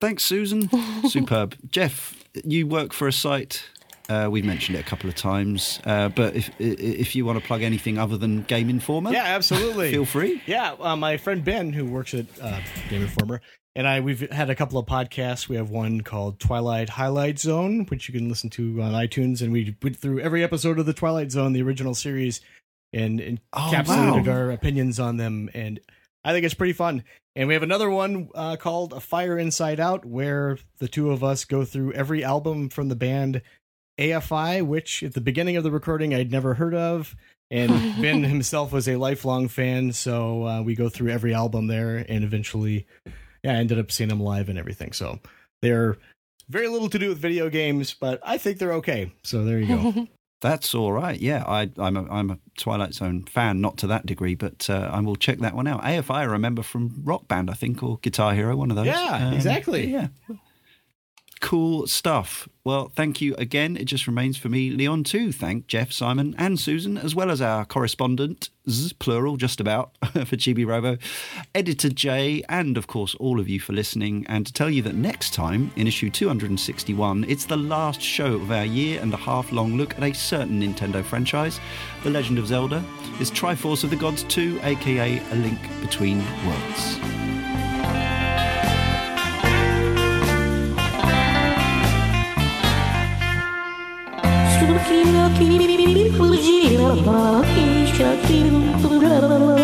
Thanks, Susan. Superb, Jeff. You work for a site Uh, we've mentioned it a couple of times, uh, but if if you want to plug anything other than Game Informer, Yeah, absolutely. feel free. Yeah, uh, my friend Ben, who works at uh, Game Informer, and I, we've had a couple of podcasts. We have one called Twilight Highlight Zone, which you can listen to on iTunes, and we went through every episode of the Twilight Zone, the original series, and, and Oh, encapsulated wow. our opinions on them. And I think it's pretty fun. And we have another one uh, called A Fire Inside Out, where the two of us go through every album from the band AFI, which at the beginning of the recording I'd never heard of. And Ben himself was a lifelong fan, so uh, we go through every album there, and eventually, yeah, I ended up seeing them live and everything. So they're very little to do with video games, but I think they're okay. So there you go. That's all right. Yeah, I, I'm a, I'm a Twilight Zone fan, not to that degree, but uh, I will check that one out. AFI, I remember from Rock Band, I think, or Guitar Hero, one of those. Yeah, exactly. Yeah. Cool stuff. Well, thank you again. It just remains for me, Leon, to thank Jeff, Simon, and Susan, as well as our correspondent, plural, just about, for Chibi Robo, editor Jay, and of course, all of you for listening. And to tell you that next time, in issue 261, it's the last show of our year and a half long look at a certain Nintendo franchise, The Legend of Zelda. It's Triforce of the Gods 2, aka A Link Between Worlds. Aquilo que não queria, podia, não quis, aquilo, tudo, blá, blá, blá.